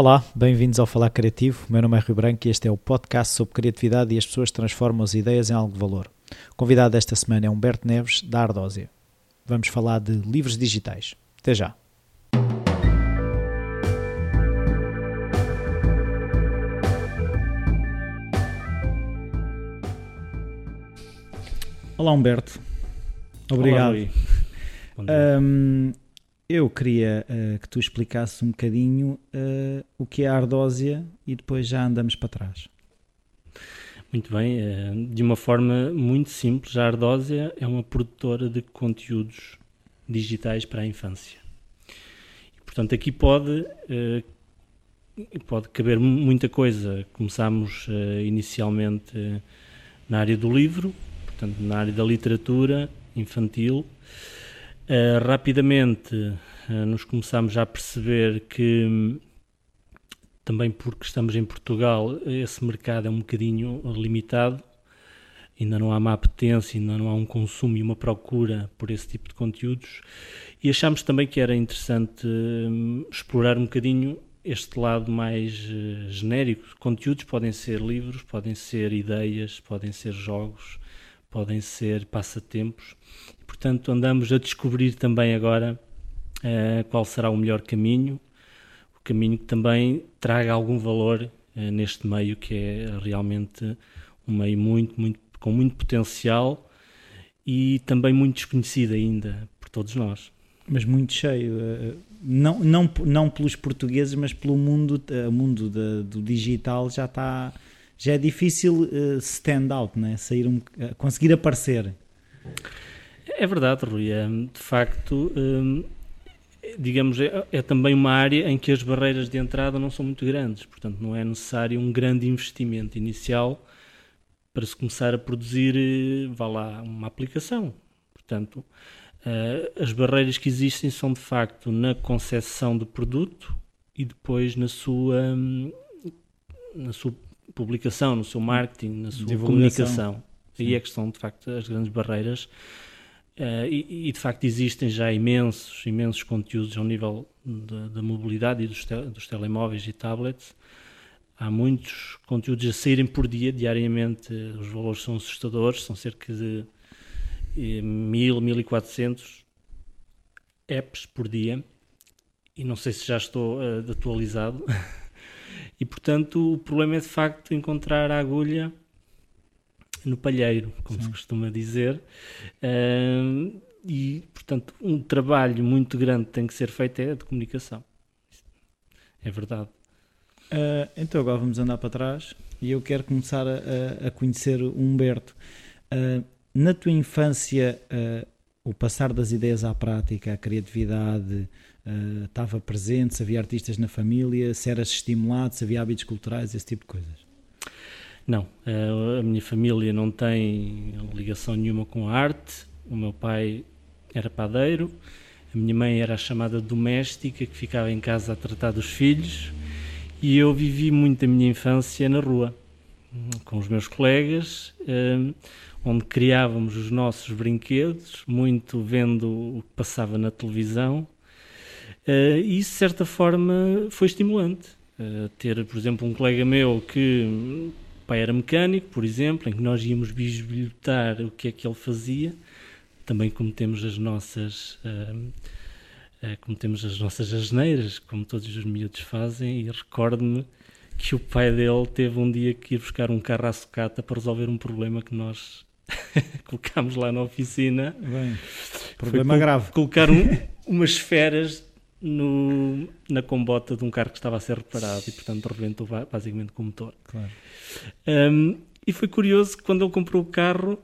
Olá, bem-vindos ao Falar Criativo. O meu nome é Rui Branco e este é o podcast sobre criatividade e as pessoas transformam as ideias em algo de valor. O convidado desta semana é Humberto Neves, da Ardósia. Vamos falar de livros digitais. Até já. Olá Humberto, obrigado. Olá, eu queria uh, que tu explicasses um bocadinho uh, o que é a ardósia e depois já andamos para trás. Muito bem, eh, de uma forma muito simples, a Ardósia é uma produtora de conteúdos digitais para a infância. E, portanto, aqui pode, pode caber muita coisa. Começamos inicialmente na área do livro, portanto, na área da literatura infantil. Rapidamente nos começamos a perceber que também porque estamos em Portugal, esse mercado é um bocadinho limitado, ainda não há uma apetência, ainda não há um consumo e uma procura por esse tipo de conteúdos, e achámos também que era interessante hum, explorar um bocadinho este lado mais uh, genérico. Conteúdos podem ser livros, podem ser ideias, podem ser jogos, podem ser passatempos. Portanto, andamos a descobrir também agora uh, qual será o melhor caminho caminho que também traga algum valor uh, neste meio que é realmente um meio muito, muito, com muito potencial e também muito desconhecido ainda por todos nós. Mas muito cheio, uh, não, não, não pelos portugueses, mas pelo mundo, uh, mundo do digital já está, já é difícil stand out, né? Sair um, conseguir aparecer. É verdade, Rui. De facto, digamos, é, é, também uma área em que as barreiras de entrada não são muito grandes, portanto, não é necessário um grande investimento inicial para se começar a produzir, eh, vá lá, uma aplicação. Portanto, uh, as barreiras que existem são de facto na concepção do produto e depois na sua, na sua publicação, no seu marketing, na sua comunicação. Sim. Aí é que estão de facto as grandes barreiras Uh, e, e, de facto existem já imensos, imensos conteúdos ao nível da mobilidade e dos, te, dos, telemóveis e tablets. Há muitos conteúdos a saírem por dia, diariamente. Os valores são assustadores, são cerca de eh, 1000, 1400 apps por dia. E não sei se já estou uh, atualizado. e portanto, o problema é de facto encontrar a agulha no palheiro, como Sim. se costuma dizer. Uh, e, portanto, um trabalho muito grande tem que ser feito é de comunicação. É verdade. Uh, então agora vamos andar para trás e eu quero começar a, a conhecer o Humberto. Uh, na tua infância, uh, o passar das ideias à prática, a criatividade estava presente? Se havia artistas na família? Se eras estimulado? Se havia hábitos culturais? Esse tipo de coisas? Não, eh, a minha família não tem ligação nenhuma com a arte. O meu pai era padeiro, a minha mãe era a chamada doméstica que ficava em casa a tratar dos filhos e eu vivi muito a minha infância na rua com os meus colegas, eh, onde criávamos os nossos brinquedos, muito vendo o que passava na televisão. Eh, e isso, de certa forma, foi estimulante. Ter, por exemplo, um colega meu que pai era mecânico, por exemplo, em que nós íamos bisbilhotar o que é que ele fazia, também cometemos as nossas uh, uh, cometemos as nossas asneiras, como todos os miúdos fazem, e recordo-me que o pai dele teve um dia que ir buscar um carro à sucata para resolver um problema que nós colocámos lá na oficina. Bem, problema grave. Colocar um, umas esferas no, na combota de um carro que estava a ser reparado e, portanto, rebentou basicamente com o motor. Claro. Um, e foi curioso que quando ele comprou o carro,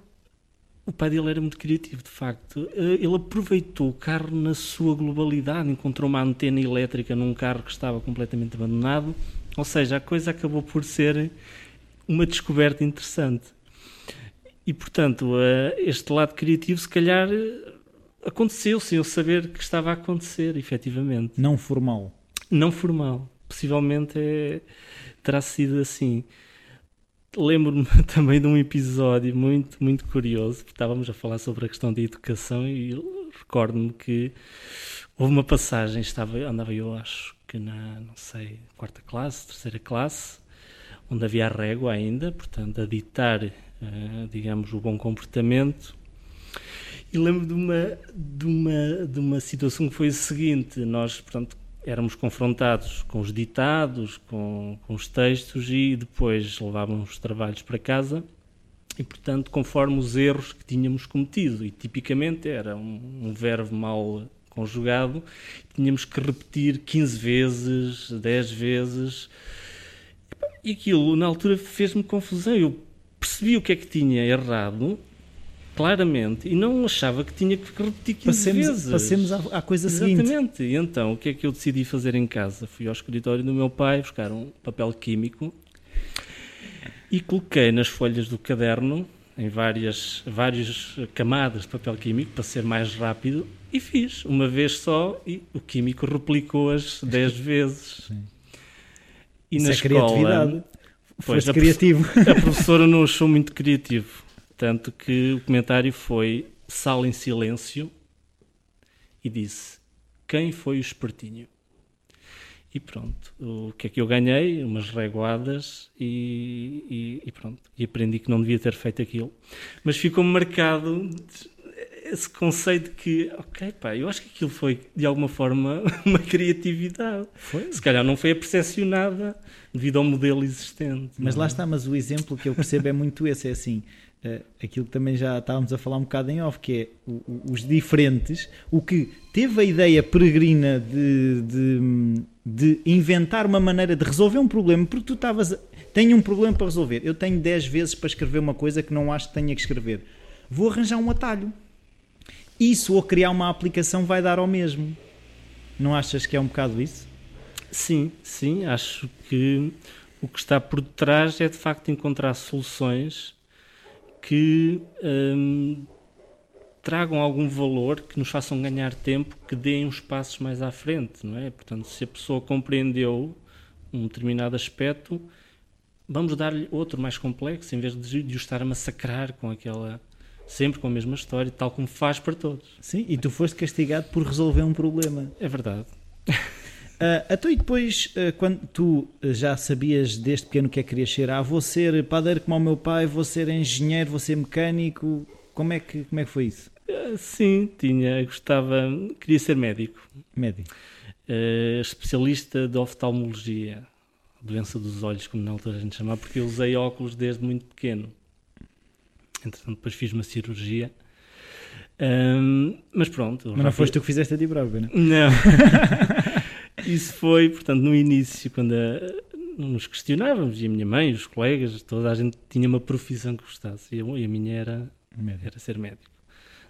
o pai dele era muito criativo, de facto. Eh, ele aproveitou o carro na sua globalidade, encontrou uma antena elétrica num carro que estava completamente abandonado. Ou seja, a coisa acabou por ser uma descoberta interessante. E, portanto, eh, este lado criativo, se calhar, aconteceu sem eu saber que estava a acontecer, efetivamente. Não formal. Não formal. Possivelmente é, terá sido assim. Lembro-me também de um episódio muito, muito curioso, porque estávamos a falar sobre a questão da educação e recordo-me que houve uma passagem, estava, andava eu, acho que na, não sei, quarta classe, terceira classe, onde havia a régua ainda, portanto, a ditar, uh, digamos, o bom comportamento. E lembro de uma, de, uma, de uma situação que foi a seguinte: nós, portanto, éramos confrontados com os ditados, com, com os textos e depois levávamos os trabalhos para casa e, portanto, conforme os erros que tínhamos cometido. E tipicamente era um, um verbo mal conjugado, tínhamos que repetir 15 vezes, 10 vezes. E aquilo, na altura, fez-me confusão. Eu percebi o que é que tinha errado, claramente, e não achava que tinha que repetir 15 passemos, vezes. Passemos à, à coisa Exatamente. seguinte. Exatamente. E então, o que é que eu decidi fazer em casa? Fui ao escritório do meu pai buscar um papel químico e coloquei nas folhas do caderno, em várias, várias camadas de papel químico, para ser mais rápido, e fiz uma vez só, e o químico replicou-as 10 vezes. Sim. E Isso na é escola. criatividade. Pois, Foste a criativo. A professora não achou muito criativo. Tanto que o comentário foi sala em silêncio e disse: Quem foi o espertinho? E pronto, o que é que eu ganhei? Umas reguadas e, e, e pronto. E aprendi que não devia ter feito aquilo. Mas ficou-me marcado esse conceito que, ok, pá, eu acho que aquilo foi de alguma forma uma criatividade. Foi. Se calhar não foi percepcionada devido ao modelo existente. Mas não lá é? está, mas o exemplo que eu percebo é muito esse, é assim, uh, aquilo que também já estávamos a falar um bocado em off, que é os diferentes, o que teve a ideia peregrina de, de, de, inventar uma maneira de resolver um problema, porque tu estavas, tenho um problema para resolver, eu tenho 10 vezes para escrever uma coisa que não acho que tenha que escrever, vou arranjar um atalho. Isso ou criar uma aplicação vai dar ao mesmo. Não achas que é um bocado isso? Sim, sim, acho que o que está por detrás é de facto encontrar soluções que hum, tragam algum valor, que nos façam ganhar tempo, que deem uns passos mais à frente, não é? Portanto, se a pessoa compreendeu um determinado aspecto, vamos dar-lhe outro mais complexo, em vez de, de o estar a massacrar com aquela sempre com a mesma história, tal como faz para todos. Sim, e tu foste castigado por resolver um problema. É verdade. Uh, então, e depois, uh, quando tu já sabias desde pequeno que é que querias ser, ah, vou ser padeiro como o meu pai, vou ser engenheiro, vou ser mecânico, como é que, como é que foi isso? Uh, sim, tinha, gostava, queria ser médico. Médico. especialista de oftalmologia, doença dos olhos, como na altura a gente chamava, porque eu usei óculos desde muito pequeno. Entretanto, depois fiz uma cirurgia. Um, mas pronto. Mas não foste tu que fizeste a Dibrauga, não? Não. Isso foi, portanto, no início, quando a, nos questionávamos, e a minha mãe, os colegas, toda a gente tinha uma profissão que gostasse, e a, e a minha era, médico. era ser médico.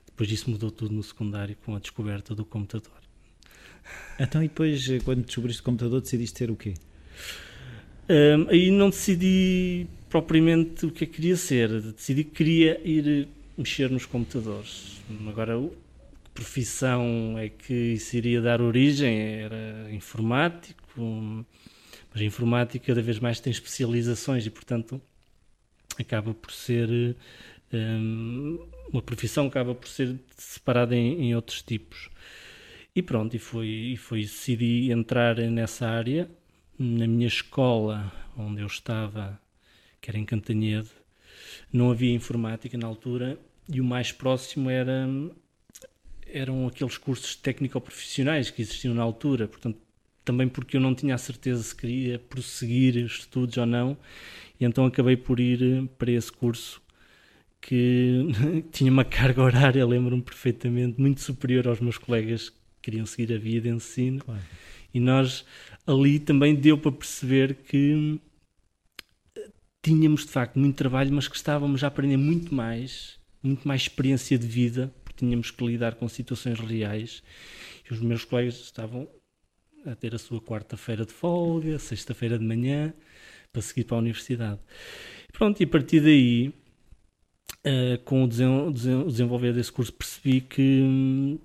Depois disso mudou tudo no secundário com a descoberta do computador. Então, e depois, quando descobriste o computador, decidiste ser o quê? Um, aí não decidi propriamente o que que queria ser. Decidi que queria ir mexer nos computadores. Agora, que profissão é que isso iria dar origem? Era informático, mas a informática cada vez mais tem especializações e, portanto, acaba por ser um, uma profissão acaba por ser separada em, em outros tipos. E pronto, e foi, e foi decidi entrar nessa área. Na minha escola, onde eu estava, que era em Cantanhede, não havia informática na altura e o mais próximo era, eram aqueles cursos técnico-profissionais que existiam na altura, portanto, também porque eu não tinha a certeza se queria prosseguir os estudos ou não, e então acabei por ir para esse curso que tinha uma carga horária, lembro-me perfeitamente, muito superior aos meus colegas que queriam seguir a via de ensino. Claro. E nós ali também deu para perceber que tínhamos de facto muito trabalho, mas que estávamos a aprender muito mais, muito mais experiência de vida, porque tínhamos que lidar com situações reais. E os meus colegas estavam a ter a sua quarta-feira de folga, sexta-feira de manhã, para seguir para a universidade. Pronto, e a partir daí, uh, com o, desen o desenvolver desse curso, percebi que hum,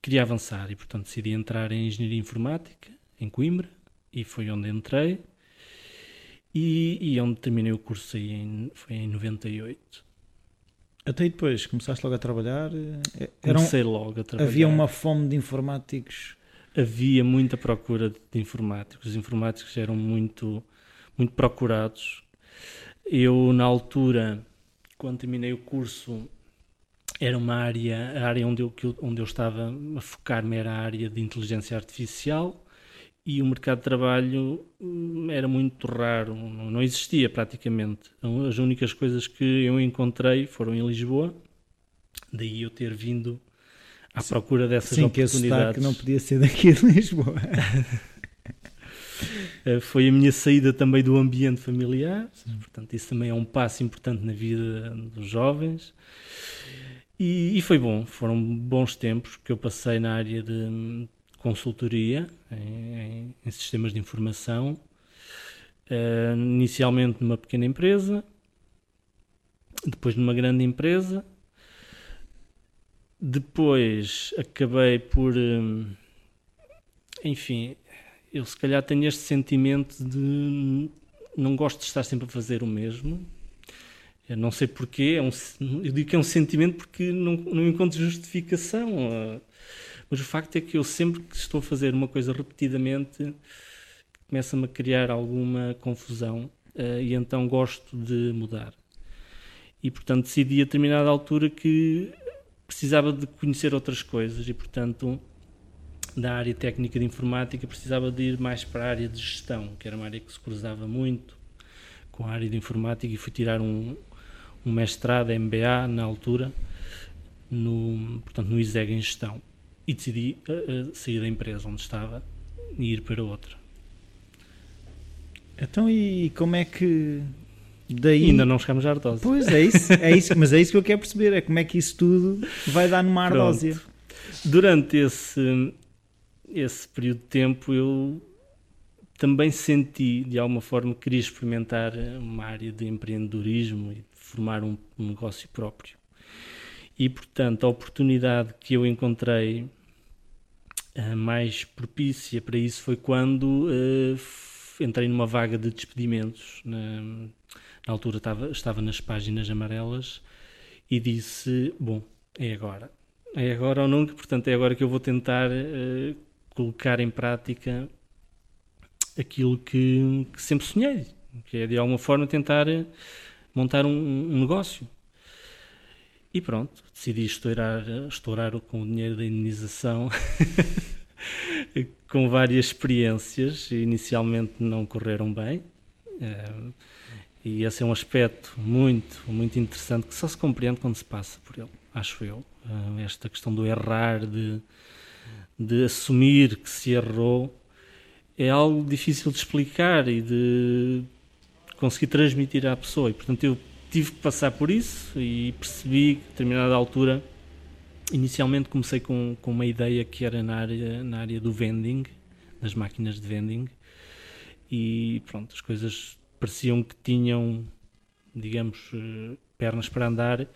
queria avançar e, portanto, decidi entrar em Engenharia Informática, em Coimbra, e foi onde entrei. E, e onde terminei o curso aí em, foi em 98. Até aí depois, começaste logo a trabalhar? Comecei um, logo a trabalhar. Havia uma fome de informáticos? havia muita procura de informáticos. Os informáticos eram muito, muito procurados. Eu, na altura, quando terminei o curso, era uma área, a área onde eu, onde eu estava a focar-me era a área de inteligência artificial e o mercado de trabalho hum, era muito raro, não existia praticamente. As únicas coisas que eu encontrei foram em Lisboa, daí eu ter vindo à procura dessas Sim, oportunidades. que não podia ser daqui de Lisboa. Eh, foi a minha saída também do ambiente familiar, portanto, isso também é um passo importante na vida dos jovens. E, e, foi bom, foram bons tempos que eu passei na área de consultoria em, em sistemas de informação, uh, inicialmente numa pequena empresa, depois numa grande empresa, depois acabei por, um, enfim, eu se calhar tenho este sentimento de não gosto de estar sempre a fazer o mesmo. Eu não sei porquê, é um, eu digo que é um sentimento porque não, não encontro justificação. Mas o facto é que eu sempre que estou a fazer uma coisa repetidamente começa-me a criar alguma confusão uh, e então gosto de mudar. E portanto decidi a determinada altura que precisava de conhecer outras coisas e portanto da área técnica de informática precisava de ir mais para a área de gestão, que era uma área que se cruzava muito com a área de informática e fui tirar um, um mestrado MBA na altura no, portanto, no ISEG em gestão e decidi uh, uh, sair da empresa onde estava e ir para outra. Então, e como é que daí. ainda não chegamos à ardósia. Pois é isso, é isso, mas é isso que eu quero perceber: é como é que isso tudo vai dar numa ardósia. Durante esse, esse período de tempo, eu também senti, de alguma forma, que queria experimentar uma área de empreendedorismo e formar um, um negócio próprio. E, portanto, a oportunidade que eu encontrei mais propícia para isso foi quando uh, entrei numa vaga de despedimentos. Na, na altura estava, estava nas páginas amarelas e disse: Bom, é agora. É agora ou nunca, portanto, é agora que eu vou tentar uh, colocar em prática aquilo que, que, sempre sonhei, que é de alguma forma tentar montar um, um negócio. E pronto, decidi estourar, estourar com o dinheiro da indenização com várias experiências. Inicialmente não correram bem. Uh, e esse é um aspecto muito, muito interessante que só se compreende quando se passa por ele, acho eu. Uh, esta questão do errar, de, de assumir que se errou, é algo difícil de explicar e de conseguir transmitir à pessoa. E, portanto, eu tive que passar por isso e percebi que a determinada altura inicialmente comecei com, com uma ideia que era na área, na área do vending, das máquinas de vending e pronto, as coisas pareciam que tinham digamos eh, pernas para andar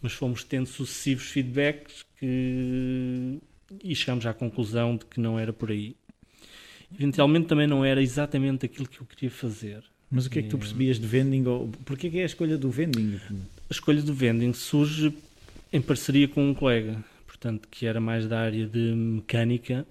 mas fomos tendo sucessivos feedbacks que e chegámos à conclusão de que não era por aí. Eventualmente também não era exatamente aquilo que eu queria fazer mas o que é que tu percebias de vending? Ou, porquê que é a escolha do vending? A escolha do vending surge em parceria com um colega, portanto, que era mais da área de mecânica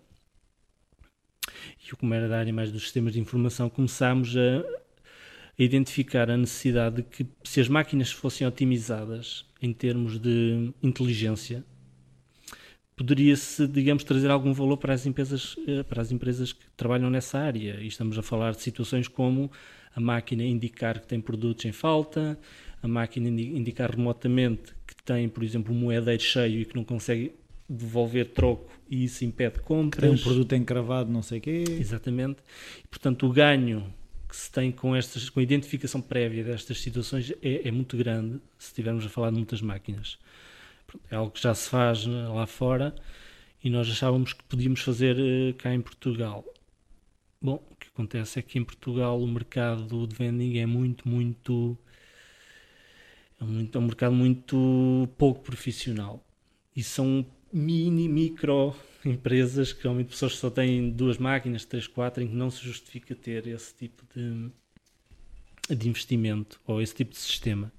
e eu, como era da área mais dos sistemas de informação, começámos a, a identificar a necessidade de que se as máquinas fossem otimizadas em termos de inteligência, poderia-se, digamos, trazer algum valor para as empresas, eh, para as empresas que trabalham nessa área. E estamos a falar de situações como a máquina indicar que tem produtos em falta, a máquina indicar remotamente que tem, por exemplo, um moedeiro cheio e que não consegue devolver troco e isso impede compras. Tem um produto encravado, não sei o quê. Exatamente. E, portanto, o ganho que se tem com, estas, com a identificação prévia destas situações é, é muito grande, se estivermos a falar de muitas máquinas. É algo que já se faz lá fora e nós achávamos que podíamos fazer uh, cá em Portugal. Bom, acontece é que em Portugal o mercado de vending é muito, muito. É, muito, é um mercado muito pouco profissional. E são mini, micro empresas que realmente pessoas que só têm duas máquinas, três, quatro, em que não se justifica ter esse tipo de, de investimento ou esse tipo de sistema.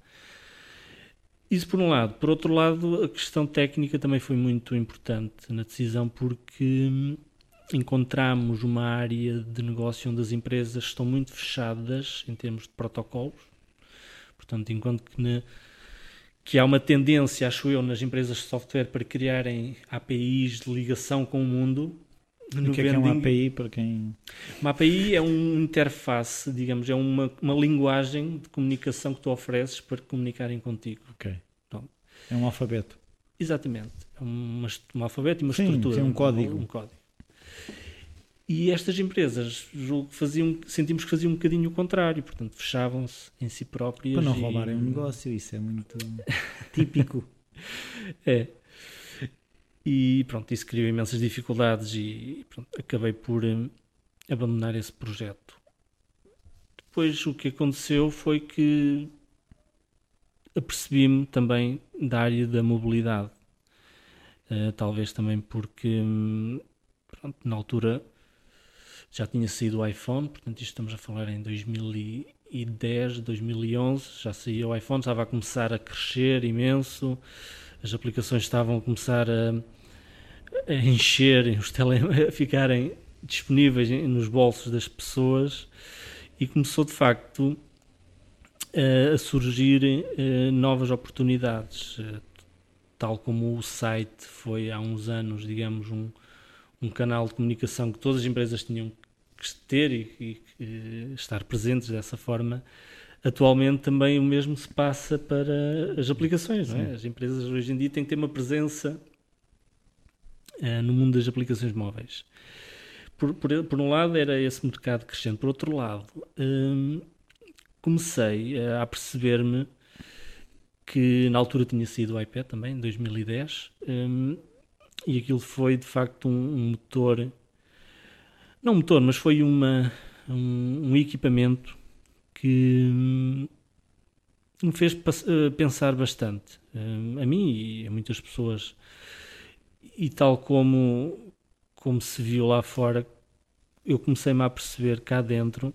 Isso por um lado. Por outro lado, a questão técnica também foi muito importante na decisão porque encontramos uma área de negócio onde as empresas estão muito fechadas em termos de protocolos. Portanto, enquanto que, na, que há uma tendência, acho eu, nas empresas de software para criarem APIs de ligação com o mundo. No o que é, que é uma API para quem. Uma API é uma interface, digamos, é uma, uma linguagem de comunicação que tu ofereces para comunicarem contigo. Ok. Pronto. É um alfabeto. Exatamente. É uma, um alfabeto e uma sim, estrutura. Sim, um código. Um código. E estas empresas faziam, sentimos que faziam um bocadinho o contrário, portanto fechavam-se em si próprias. Para não e... roubarem um negócio, isso é muito típico. É. E pronto, isso criou imensas dificuldades e pronto, acabei por um, abandonar esse projeto. Depois o que aconteceu foi que apercebi-me também da área da mobilidade. Uh, talvez também porque hum, pronto, na altura já tinha saído o iPhone, portanto isto estamos a falar em 2010, 2011, já saía o iPhone, estava a começar a crescer imenso, as aplicações estavam a começar a, a encher, os tele, a ficarem disponíveis nos bolsos das pessoas e começou de facto a surgir novas oportunidades, tal como o site foi há uns anos, digamos, um, um canal de comunicação que todas as empresas tinham ter e, e, estar presentes dessa forma, atualmente também o mesmo se passa para as aplicações. É? As empresas hoje em dia têm que ter uma presença uh, no mundo das aplicações móveis. Por, por, por, um lado, era esse mercado crescente, por outro lado, um, comecei a perceber-me que na altura tinha sido o iPad também, em 2010, um, e aquilo foi de facto um, um motor não um motor, mas foi uma, um, um equipamento que hum, me fez uh, pensar bastante. Uh, a mim e a muitas pessoas. E tal como, como se viu lá fora, eu comecei-me a perceber cá dentro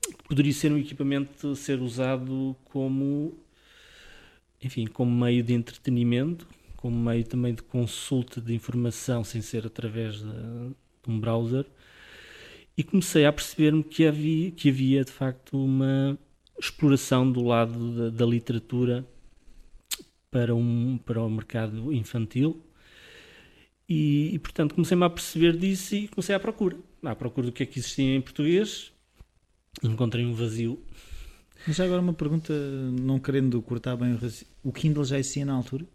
que poderia ser um equipamento ser usado como, enfim, como meio de entretenimento, como meio também de consulta de informação, sem ser através de, de um browser, e comecei a perceber-me que havia, que havia de facto uma exploração do lado da, da, literatura para, um, para o mercado infantil. E, e portanto comecei-me a perceber disso e comecei à procura. À procura do que é que existia em português. Encontrei um vazio. Mas já agora uma pergunta não querendo cortar bem o raciocínio o Kindle já existia na altura?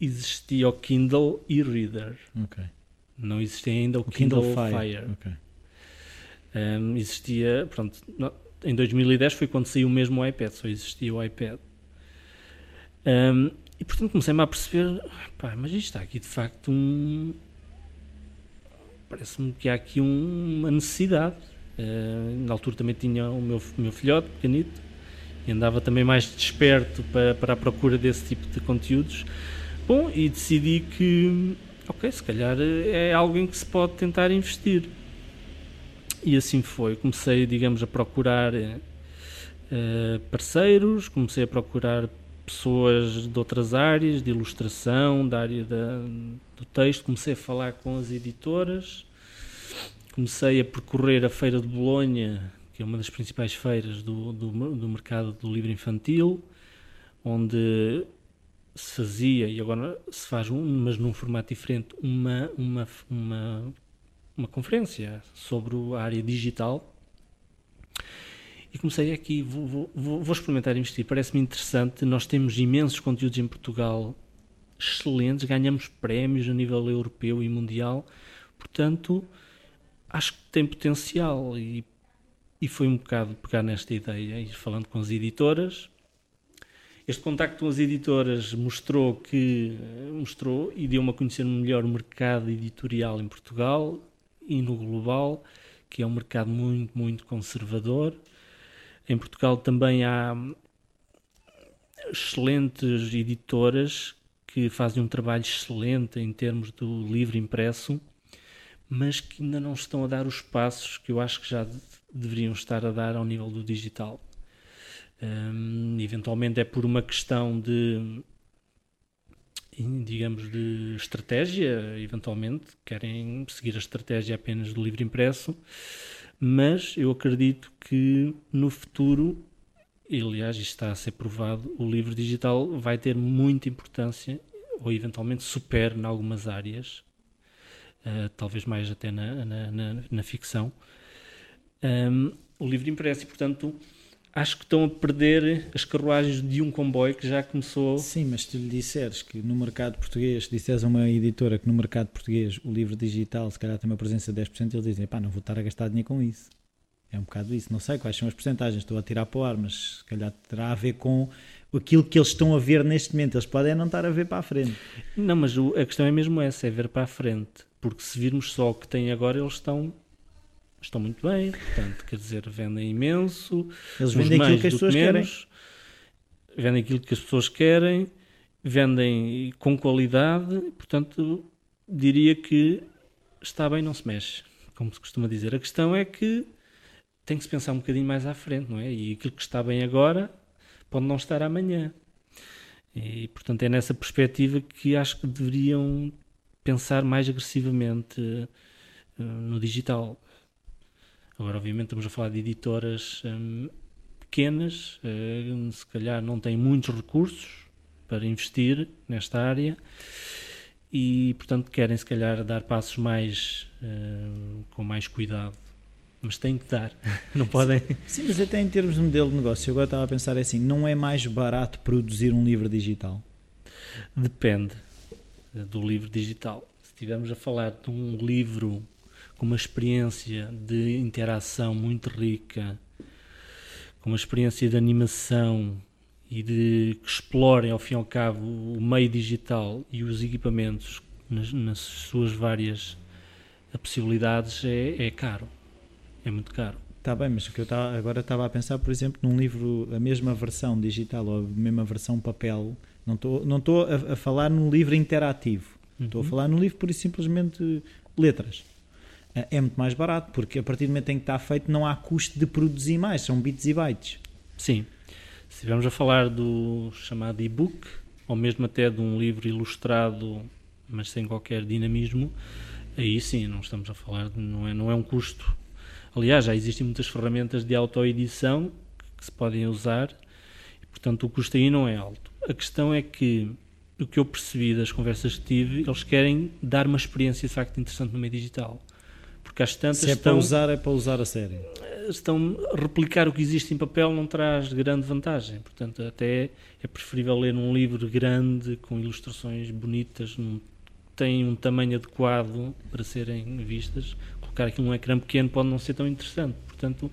Existia o Kindle e-Reader ok não existia ainda o, o Kindle, Kindle, Fire, Fire. Okay. Um, existia, pronto, em 2010 foi quando saiu mesmo o iPad, só existia o iPad. Um, e portanto comecei-me a perceber, pá, mas isto está aqui de facto um. Parece-me que há aqui um, uma necessidade. Uh, na altura também tinha o meu, meu filhote, pequenito, e andava também mais desperto para, para a procura desse tipo de conteúdos. Bom, e decidi que, ok, se calhar é algo em que se pode tentar investir. E assim foi. Comecei, digamos, a procurar uh, parceiros, comecei a procurar pessoas de outras áreas, de ilustração, da área da, do texto, comecei a falar com as editoras, comecei a percorrer a Feira de Bolonha, que é uma das principais feiras do, do, do mercado do livro infantil, onde se fazia, e agora se faz, um, mas num formato diferente, uma, uma, uma uma conferência sobre a área digital. E comecei aqui, vou, vou, vou experimentar investir, parece-me interessante, nós temos imensos conteúdos em Portugal excelentes, ganhamos prémios a nível europeu e mundial, portanto acho que tem potencial. E, e foi um bocado pegar nesta ideia, ir falando com as editoras, este contacto com as editoras mostrou que mostrou e deu-me a conhecer melhor o mercado editorial em Portugal, e no global, que é um mercado muito, muito conservador. Em Portugal também há excelentes editoras que fazem um trabalho excelente em termos do livro impresso, mas que ainda não estão a dar os passos que eu acho que já deveriam estar a dar ao nível do digital. Um, eventualmente é por uma questão de digamos, de estratégia, eventualmente, querem seguir a estratégia apenas do livro impresso, mas eu acredito que no futuro, e aliás isto está a ser provado, o livro digital vai ter muita importância, ou eventualmente supere em algumas áreas, uh, talvez mais até na, na, na, na ficção, um, o livro impresso, e portanto acho que estão a perder as carruagens de um comboio que já começou. Sim, mas se lhe disseres que no mercado português, se disseres a uma editora que no mercado português o livro digital se calhar tem uma presença de 10%, eles dizem, pá, não vou estar a gastar dinheiro com isso. É um bocado isso. Não sei quais são as porcentagens, estou a tirar para o ar, mas se calhar terá a ver com aquilo que eles estão a ver neste momento. Eles podem não estar a ver para a frente. Não, mas a questão é mesmo essa, é ver para a frente. Porque se virmos só o que tem agora, eles estão estão muito bem, portanto, quer dizer, vendem imenso. Eles vendem aquilo que as pessoas menos, querem. Vendem aquilo que as pessoas querem, vendem com qualidade, portanto, diria que está bem, não se mexe, como se costuma dizer. A questão é que tem que se pensar um bocadinho mais à frente, não é? E aquilo que está bem agora pode não estar amanhã. E, portanto, é nessa perspectiva que acho que deveriam pensar mais agressivamente uh, no digital. Agora, obviamente, estamos a falar de editoras hum, pequenas, hum, se calhar não têm muitos recursos para investir nesta área e, portanto, querem, se calhar, dar passos mais hum, com mais cuidado. Mas têm que dar, não podem. Sim, mas até em termos de modelo de negócio, eu agora estava a pensar assim: não é mais barato produzir um livro digital? Depende eh, do livro digital. Se estivermos a falar de um livro com uma experiência de interação muito rica, com uma experiência de animação e de que explorem ao fim e ao cabo o meio digital e os equipamentos nas, nas suas várias possibilidades é, é, caro, é muito caro. Está bem, mas o que eu tava, agora estava a pensar, por exemplo, num livro, a mesma versão digital ou a mesma versão papel, não estou não a, a falar num livro interativo, uhum. estou a uhum. falar num livro por simplesmente letras é muito mais barato, porque a partir do momento em que está feito não há custo de produzir mais, são bits e bytes. Sim. Se estivermos a falar do chamado e-book, ou mesmo até de um livro ilustrado, mas sem qualquer dinamismo, aí sim, não estamos a falar, de, não, é, não é um custo. Aliás, já existem muitas ferramentas de autoedição que se podem usar, e, portanto o custo aí não é alto. A questão é que, o que eu percebi das conversas que tive, eles querem dar uma experiência de facto interessante no meio digital porque tantas Se é estão, para usar, é para usar a sério. Estão replicar o que existe em papel não traz grande vantagem. Portanto, até é preferível ler um livro grande com ilustrações bonitas, num, tem um tamanho adequado para serem vistas. Colocar aqui num ecrã pequeno pode não ser tão interessante. Portanto,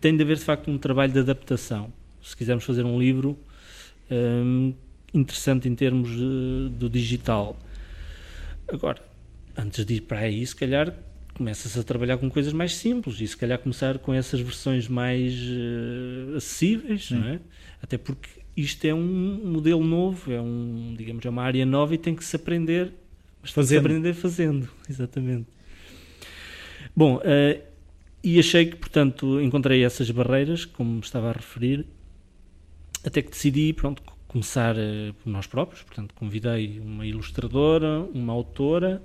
tem de haver de facto um trabalho de adaptação. Se quisermos fazer um livro hum, interessante em termos de, do digital. Agora, antes de ir para aí, se calhar começa-se a trabalhar com coisas mais simples e se calhar começar com essas versões mais uh, acessíveis, não é? Até porque isto é um modelo novo, é um, digamos, é uma área nova e tem que se aprender, fazendo. Se aprender fazendo, exatamente. Bom, uh, e achei que, portanto, encontrei essas barreiras, como estava a referir, até que decidi, pronto, começar uh, por nós próprios, portanto, convidei uma ilustradora, uma autora,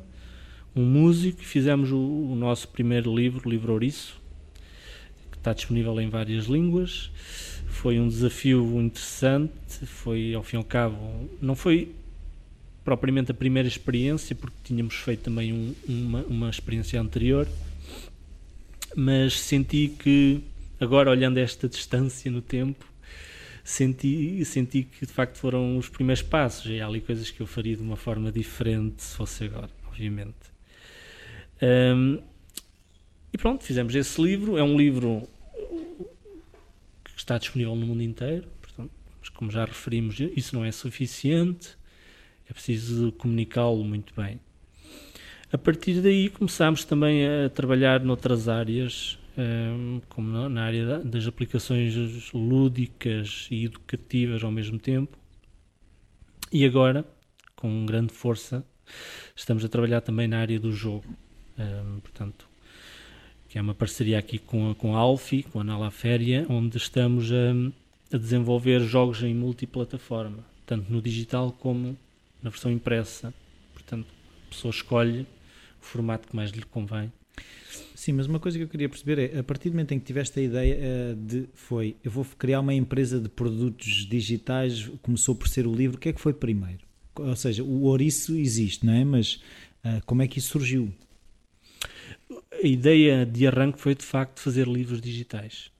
um músico e fizemos o, o, nosso primeiro livro, o livro Ouriço, que está disponível em várias línguas. Foi um desafio interessante, foi ao fim e ao cabo, não foi propriamente a primeira experiência, porque tínhamos feito também um, uma, uma experiência anterior, mas senti que, agora olhando esta distância no tempo, senti, senti que de facto foram os primeiros passos. E há ali coisas que eu faria de uma forma diferente se fosse agora, obviamente. Um, e pronto, fizemos esse livro. É um livro que está disponível no mundo inteiro, portanto, mas como já referimos, isso não é suficiente, é preciso comunicá-lo muito bem. A partir daí começámos também a trabalhar noutras áreas, como na área das aplicações lúdicas e educativas ao mesmo tempo. E agora, com grande força, estamos a trabalhar também na área do jogo. Portanto, que é uma parceria aqui com a, com a Alfi, com a Nala Féria, onde estamos a, a, desenvolver jogos em multiplataforma, tanto no digital como na versão impressa. Portanto, a pessoa escolhe o formato que mais lhe convém. Sim, mas uma coisa que eu queria perceber é, a partir do momento em que tiveste a ideia uh, de, foi, eu vou criar uma empresa de produtos digitais, começou por ser o livro, o que é que foi primeiro? Ou seja, o ouriço existe, não é? Mas uh, como é que isso surgiu? A ideia de arranque foi, de facto, fazer livros digitais.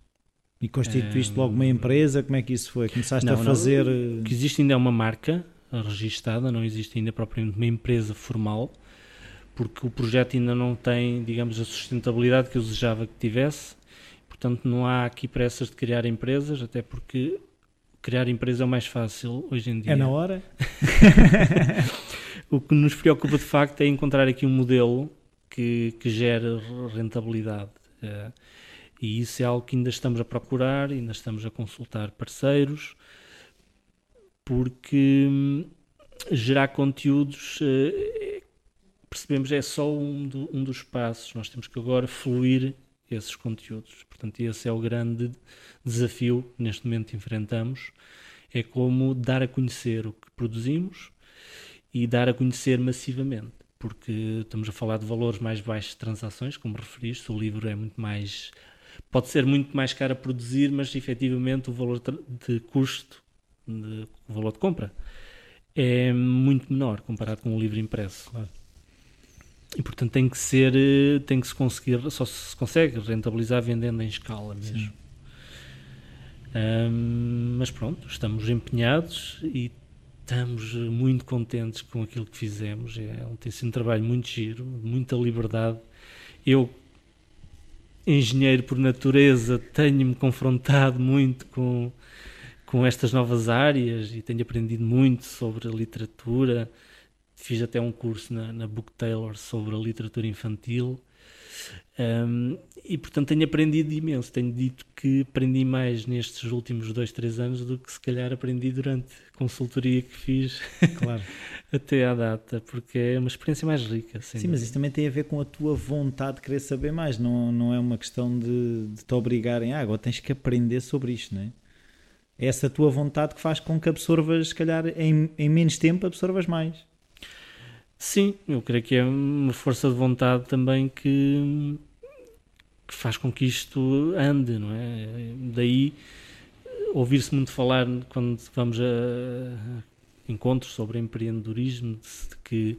E constituíste logo uma empresa? Como é que isso foi? Começaste não, a fazer... Não, o que existe ainda é uma marca registada, não existe ainda propriamente uma empresa formal, porque o projeto ainda não tem, digamos, a sustentabilidade que eu desejava que tivesse. Portanto, não há aqui pressas de criar empresas, até porque criar empresa é o mais fácil hoje em dia. É na hora? o que nos preocupa de facto é encontrar aqui um modelo que, que gere rentabilidade. É, e isso é algo que ainda estamos a procurar, ainda estamos a consultar parceiros, porque hum, gerar conteúdos eh, percebemos é só um, do, um dos passos. Nós temos que agora fluir esses conteúdos. Portanto, esse é o grande desafio que neste momento enfrentamos. É como dar a conhecer o que produzimos e dar a conhecer massivamente. Porque estamos a falar de valores mais baixos de transações, como referiste, o livro é muito mais. Pode ser muito mais caro a produzir, mas efetivamente o valor de custo, de, o valor de compra, é muito menor comparado com o livro impresso. Claro. E portanto tem que ser, eh, tem que se conseguir, só se consegue rentabilizar vendendo em escala mesmo. Mas pronto, estamos empenhados e estamos muito contentes com aquilo que fizemos. É, tem sido um trabalho muito giro, muita liberdade. Eu, engenheiro por natureza, tenho-me confrontado muito com, com estas novas áreas e tenho aprendido muito sobre a literatura fiz até um curso na, na Book Taylor sobre a literatura infantil um, e portanto tenho aprendido imenso. Tenho dito que aprendi mais nestes últimos dois, três anos do que se calhar aprendi durante a consultoria que fiz claro. até à data, porque é uma experiência mais rica. Sim, dúvida. mas isso também tem a ver com a tua vontade de querer saber mais, não, não é uma questão de, de te obrigarem, ah, agora tens que aprender sobre isto, não é? É essa tua vontade que faz com que absorvas, se calhar, em, em menos tempo, absorvas mais. Sim, eu creio que é uma força de vontade também que, que faz com que isto ande, não é? Daí ouvir-se muito falar quando vamos a, a encontros sobre empreendedorismo de que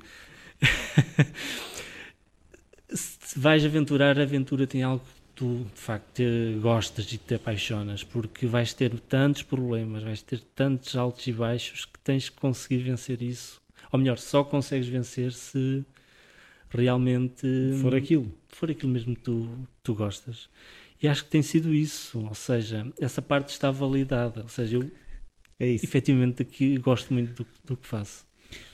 se vais aventurar, a aventura tem algo que tu de facto gostas e te apaixonas, porque vais ter tantos problemas, vais ter tantos altos e baixos que tens que conseguir vencer isso ou melhor, só consegues vencer se realmente for aquilo, for aquilo mesmo que tu, tu gostas. E acho que tem sido isso, ou seja, essa parte está validada, ou seja, eu é isso. efetivamente aqui gosto muito do, do que faço.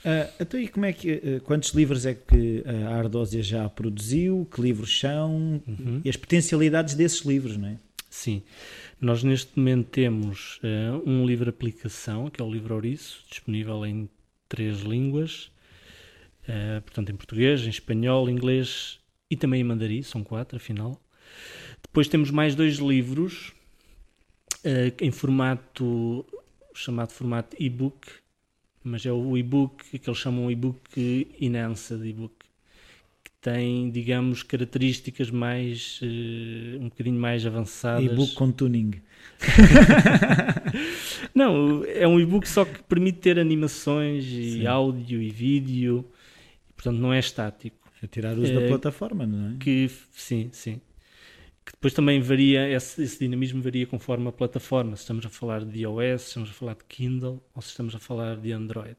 Uh, então, e como é que, uh, quantos livros é que a Ardósia já produziu? Que livros são? Uhum. E as potencialidades desses livros, não é? Sim, nós neste momento temos uh, um livro aplicação, que é o livro Ouriço, disponível em três línguas, uh, portanto em português, em espanhol, inglês e também em mandarim, são quatro afinal. Depois temos mais dois livros uh, em formato chamado formato e-book, mas é o e-book que eles chamam e-book enhanced e-book, tem, digamos, características mais uh, um bocadinho mais avançadas. E-book com tuning. Não, é um e-book só que permite ter animações e sim. áudio e vídeo, portanto não é estático. É tirar uso é, da plataforma, não é? Que, sim, sim. Que depois também varia, esse, esse, dinamismo varia conforme a plataforma. Se estamos a falar de iOS, se estamos a falar de Kindle ou se estamos a falar de Android.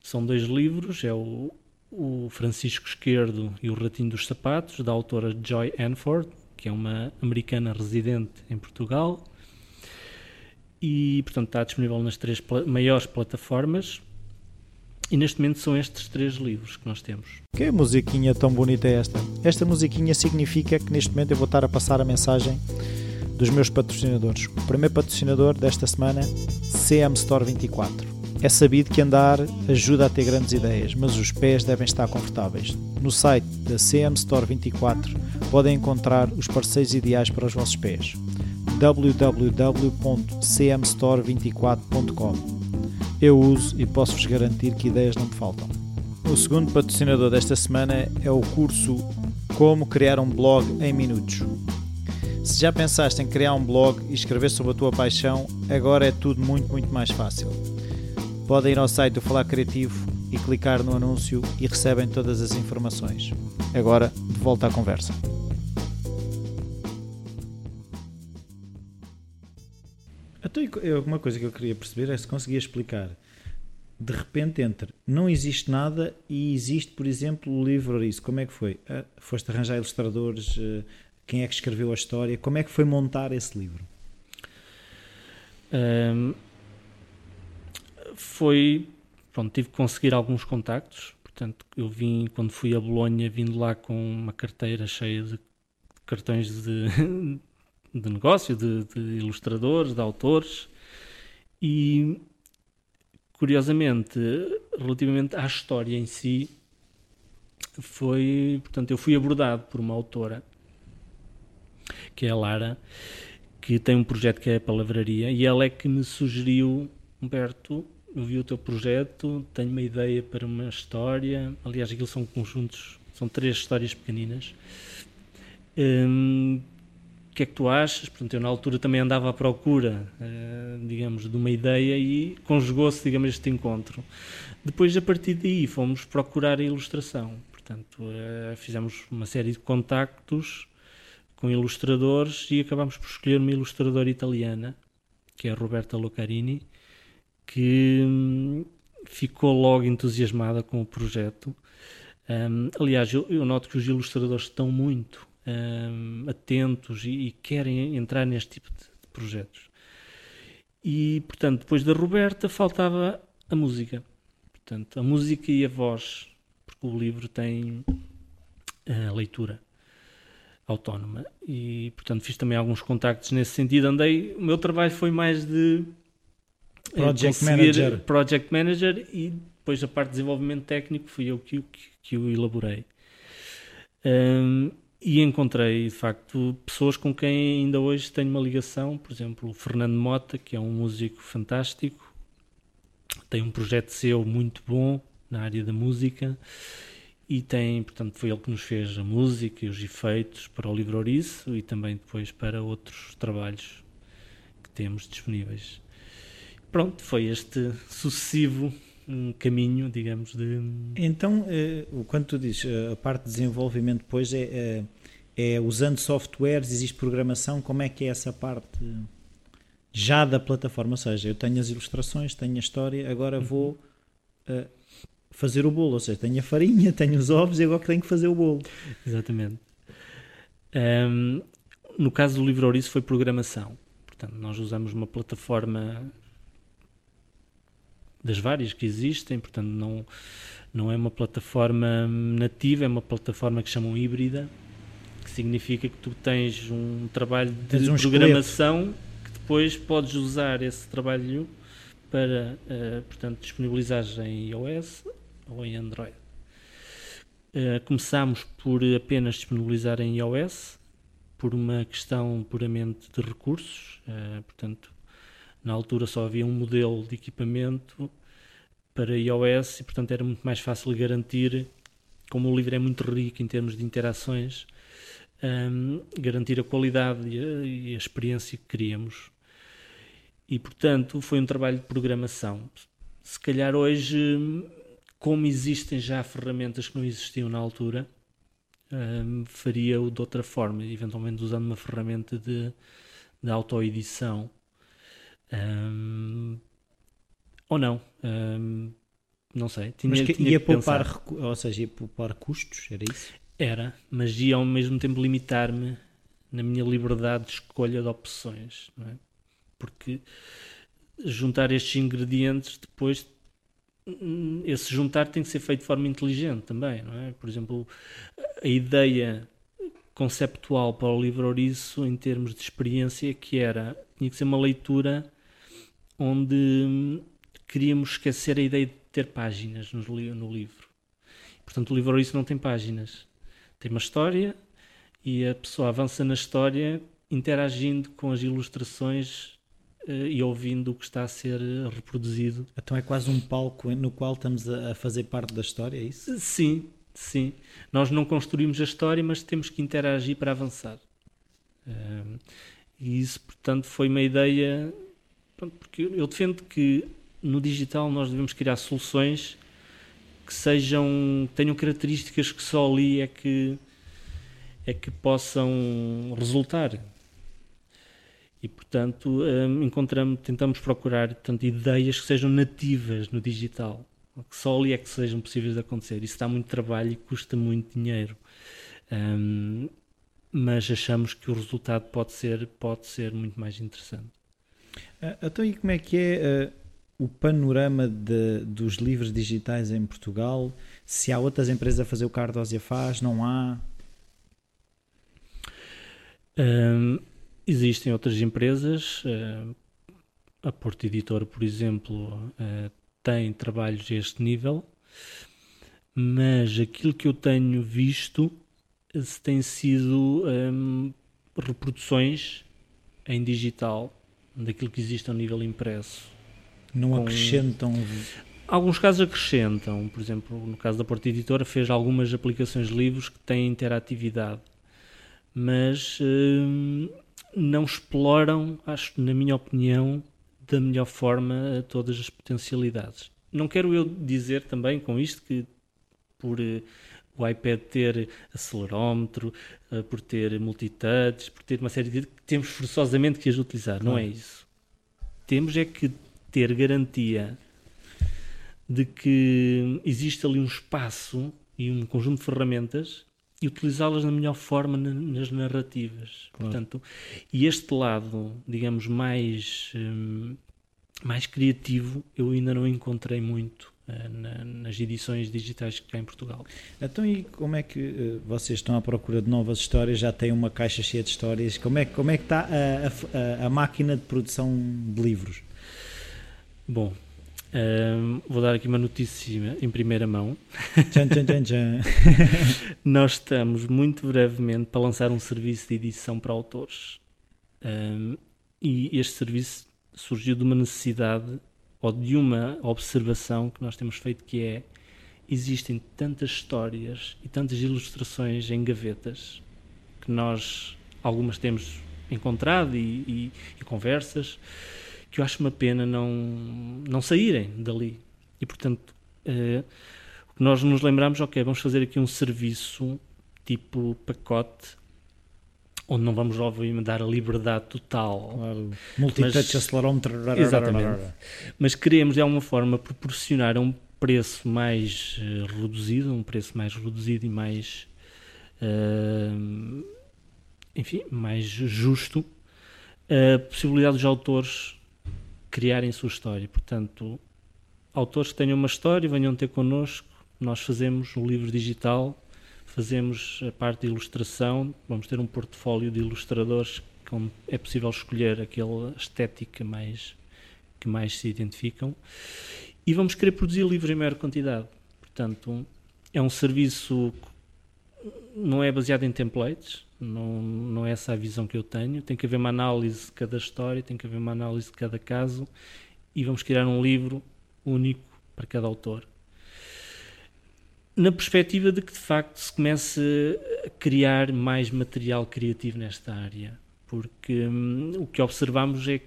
São dois livros, é o, o Francisco Esquerdo e o Ratinho dos Sapatos, da autora Joy Anford, que é uma americana residente em Portugal. E, portanto, está disponível nas três pl maiores plataformas. E neste momento são estes três livros que nós temos. Que musiquinha tão bonita é esta? Esta musiquinha significa que neste momento eu vou estar a passar a mensagem dos meus patrocinadores. O primeiro patrocinador desta semana, CM Store 24. É sabido que andar ajuda a ter grandes ideias, mas os pés devem estar confortáveis. No site da CM Store 24 podem encontrar os parceiros ideais para os vossos pés. www.cmstore24.com eu uso e posso-vos garantir que ideias não me faltam. O segundo patrocinador desta semana é o curso Como Criar um Blog em Minutos. Se já pensaste em criar um blog e escrever sobre a tua paixão, agora é tudo muito, muito mais fácil. Podem ir ao site do Falar Criativo e clicar no anúncio e recebem todas as informações. Agora, de volta à conversa. Então, uma coisa que eu queria perceber é se conseguia explicar de repente entre não existe nada e existe, por exemplo, o livro isso. Como é que foi? Ah, foste arranjar ilustradores? Ah, quem é que escreveu a história? Como é que foi montar esse livro? Um, foi. Pronto, tive que conseguir alguns contactos. Portanto, eu vim, quando fui a Bolonha, vindo lá com uma carteira cheia de cartões de, de negócio, de, de ilustradores, de autores. E, curiosamente, relativamente à história em si, foi. Portanto, eu fui abordado por uma autora que é a Lara, que tem um projeto que é a Palavraria, e ela é que me sugeriu, Humberto, eu vi o teu projeto, tenho uma ideia para uma história, aliás, aquilo são conjuntos, são três histórias pequeninas. Hum, o que é que tu achas? Portanto, eu na altura também andava à procura, uh, digamos, de uma ideia e conjugou-se, digamos, este encontro. Depois, a partir daí, fomos procurar a ilustração. Portanto, uh, fizemos uma série de contactos com ilustradores e acabámos por escolher uma ilustradora italiana, que é a Roberta Lucarini, que hum, ficou logo entusiasmada com o projeto. Um, aliás, eu, eu, noto que os ilustradores estão muito um, atentos e, e, querem entrar neste tipo de, de, projetos. E, portanto, depois da Roberta faltava a música. Portanto, a música e a voz, porque o livro tem a leitura autónoma e portanto fiz também alguns contactos nesse sentido andei o meu trabalho foi mais de project manager. Project manager e depois a parte de desenvolvimento técnico fui eu que, que, que o elaborei. Um, e encontrei de facto pessoas com quem ainda hoje tenho uma ligação. Por exemplo o Fernando Mota que é um músico fantástico tem um projeto seu muito bom na área da música e tem, portanto, foi ele que nos fez a música e os efeitos para o livro Ouriço e também depois para outros trabalhos que temos disponíveis. Pronto, foi este sucessivo um caminho, digamos, de... Então, eh, quando tu dizes eh, a parte de desenvolvimento depois é, é, é, usando softwares, existe programação, como é que é essa parte já da plataforma? Ou seja, eu tenho as ilustrações, tenho a história, agora uhum. vou... Uh, fazer o bolo. Ou seja, tenho a farinha, tenho os ovos e agora tenho que fazer o bolo. Exatamente. Um, no caso do livro Ouriço foi programação. Portanto, nós usamos uma plataforma das várias que existem, portanto não, não é uma plataforma nativa, é uma plataforma que chamam híbrida, que significa que tu tens um trabalho de um programação esqueleto. que depois podes usar esse trabalho para, uh, portanto, disponibilizar em iOS ou em Android. Uh, começámos por apenas disponibilizar em iOS, por uma questão puramente de recursos, uh, portanto, na altura só havia um modelo de equipamento para iOS e, portanto, era muito mais fácil garantir, como o livro é muito rico em termos de interações, um, garantir a qualidade e a, e a experiência que queríamos. E, portanto, foi um trabalho de programação. Se calhar hoje como existem já ferramentas que não existiam na altura, um, faria-o de outra forma, eventualmente usando uma ferramenta de, de autoedição. Um, ou não. Um, não sei. Tinha, mas que, tinha ia que poupar, ou seja, ia poupar custos, era isso? Era, mas ia ao mesmo tempo limitar-me na minha liberdade de escolha de opções, não é? Porque juntar estes ingredientes depois esse juntar tem que ser feito de forma inteligente também, não é? Por exemplo, a ideia conceptual para o livro Ouriço em termos de experiência que era, tinha que ser uma leitura onde queríamos esquecer a ideia de ter páginas no, no livro. Portanto, o livro Ouriço não tem páginas. Tem uma história e a pessoa avança na história interagindo com as ilustrações e ouvindo o que está a ser reproduzido. Então é quase um palco no qual estamos a fazer parte da história, é isso? Sim, sim. Nós não construímos a história, mas temos que interagir para avançar. E isso, portanto, foi uma ideia. Porque eu defendo que no digital nós devemos criar soluções que sejam tenham características que só ali é que é que possam resultar. E portanto um, encontramos tentamos procurar tanto ideias que sejam nativas no digital que só ali é que sejam possíveis de acontecer. Isso dá muito trabalho e custa muito dinheiro. Um, mas achamos que o resultado pode ser pode ser muito mais interessante então e como é que é uh o panorama de, dos livros digitais em Portugal? Se há outras empresas a fazer o que a Ardósia faz, não há? Um, existem outras empresas. Uh, a Porto Editora, por exemplo, uh, tem trabalhos a este nível, mas aquilo que eu tenho visto tem sido um, reproduções em digital daquilo que existe ao nível impresso. Não com... acrescentam. Alguns casos acrescentam, por exemplo, no caso da Porta Editora, fez algumas aplicações de livros que têm interatividade, mas hum, não exploram, acho, na minha opinião, da melhor forma todas as potencialidades. Não quero eu dizer também com isto que por uh, o iPad ter acelerómetro, uh, por ter multitouch, por ter uma série de temos forçosamente que as utilizar, claro. não é isso. Temos é que ter garantia de que existe ali um espaço e um conjunto de ferramentas e utilizá-las da melhor forma nas narrativas. Claro. Portanto, e este lado, digamos, mais, hum, mais criativo, eu ainda não encontrei muito nas edições digitais que há em Portugal. Então, e como é que uh, vocês estão à procura de novas histórias? Já têm uma caixa cheia de histórias? Como é, como é que está a, a, a máquina de produção de livros? Bom, um, vou dar aqui uma notícia em primeira mão. Tchan, tchan, tchan, tchan. Nós estamos muito brevemente para lançar um serviço de edição para autores. Um, e este serviço surgiu de uma necessidade ou de uma observação que nós temos feito que é existem tantas histórias e tantas ilustrações em gavetas que nós algumas temos encontrado e, e, e conversas que eu acho uma pena não, não saírem dali. E, portanto, que nós nos lembramos, ok, vamos fazer aqui um serviço tipo pacote, onde não vamos, obviamente, dar a liberdade total. Claro. Multitouch, acelerómetro. Exatamente. Mas queremos, de alguma forma, proporcionar um preço mais uh, reduzido, um preço mais reduzido e mais... Uh, enfim, mais justo, a possibilidade dos autores criarem sua história. Portanto, autores que tenham uma história, venham ter connosco, nós fazemos um livro digital, fazemos a parte de ilustração, vamos ter um portfólio de ilustradores onde é possível escolher aquela estética mais, que mais se identificam e vamos querer produzir livros em maior quantidade. Portanto, é um serviço não é baseado em templates, não, não é essa a visão que eu tenho. Tem que haver uma análise de cada história, tem que haver uma análise de cada caso e vamos criar um livro único para cada autor. Na perspectiva de que de facto se comece a criar mais material criativo nesta área, porque hum, o que observamos é que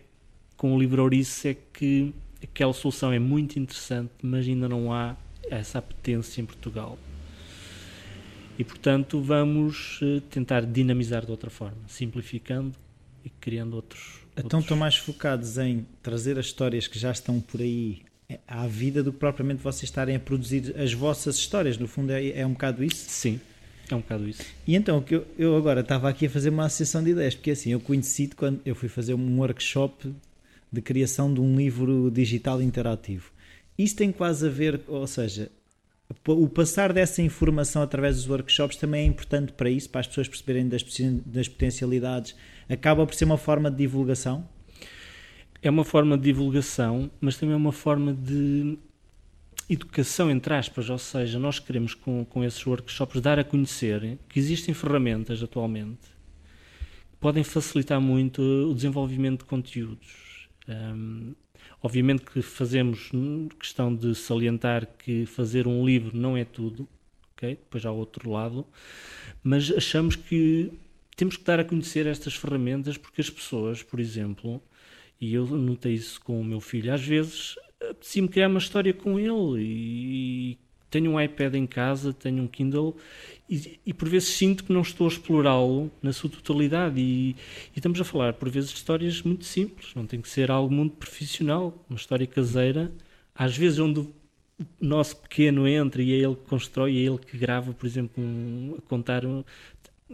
com o livro Ouriço é que aquela solução é muito interessante, mas ainda não há essa apetência em Portugal. E, portanto, vamos eh, tentar dinamizar de outra forma, simplificando e criando outros. Então, outros... estão mais focados em trazer as histórias que já estão por aí à vida do que propriamente vocês estarem a produzir as vossas histórias. No fundo, é, é um bocado isso? Sim, é um bocado isso. E então, que eu, eu agora estava aqui a fazer uma associação de ideias, porque assim, eu conheci quando eu fui fazer um workshop de criação de um livro digital interativo. Isso tem quase a ver, ou seja, o passar dessa informação através dos workshops também é importante para isso, para as pessoas perceberem das, das potencialidades. Acaba por ser uma forma de divulgação? É uma forma de divulgação, mas também é uma forma de educação, entre aspas, ou seja, nós queremos com, com esses workshops dar a conhecer que existem ferramentas atualmente que podem facilitar muito o desenvolvimento de conteúdos. Um, obviamente que fazemos questão de salientar que fazer um livro não é tudo, ok? Depois há outro lado, mas achamos que temos que dar a conhecer estas ferramentas porque as pessoas, por exemplo, e eu notei isso com o meu filho, às vezes apetecia-me criar uma história com ele e tenho um iPad em casa, tenho um Kindle e, e por vezes sinto que não estou a explorá-lo na sua totalidade. E, e, estamos a falar por vezes de histórias muito simples, não tem que ser algo muito profissional, uma história caseira, às vezes onde o nosso pequeno entra e é ele que constrói, é ele que grava, por exemplo, um, a contar um,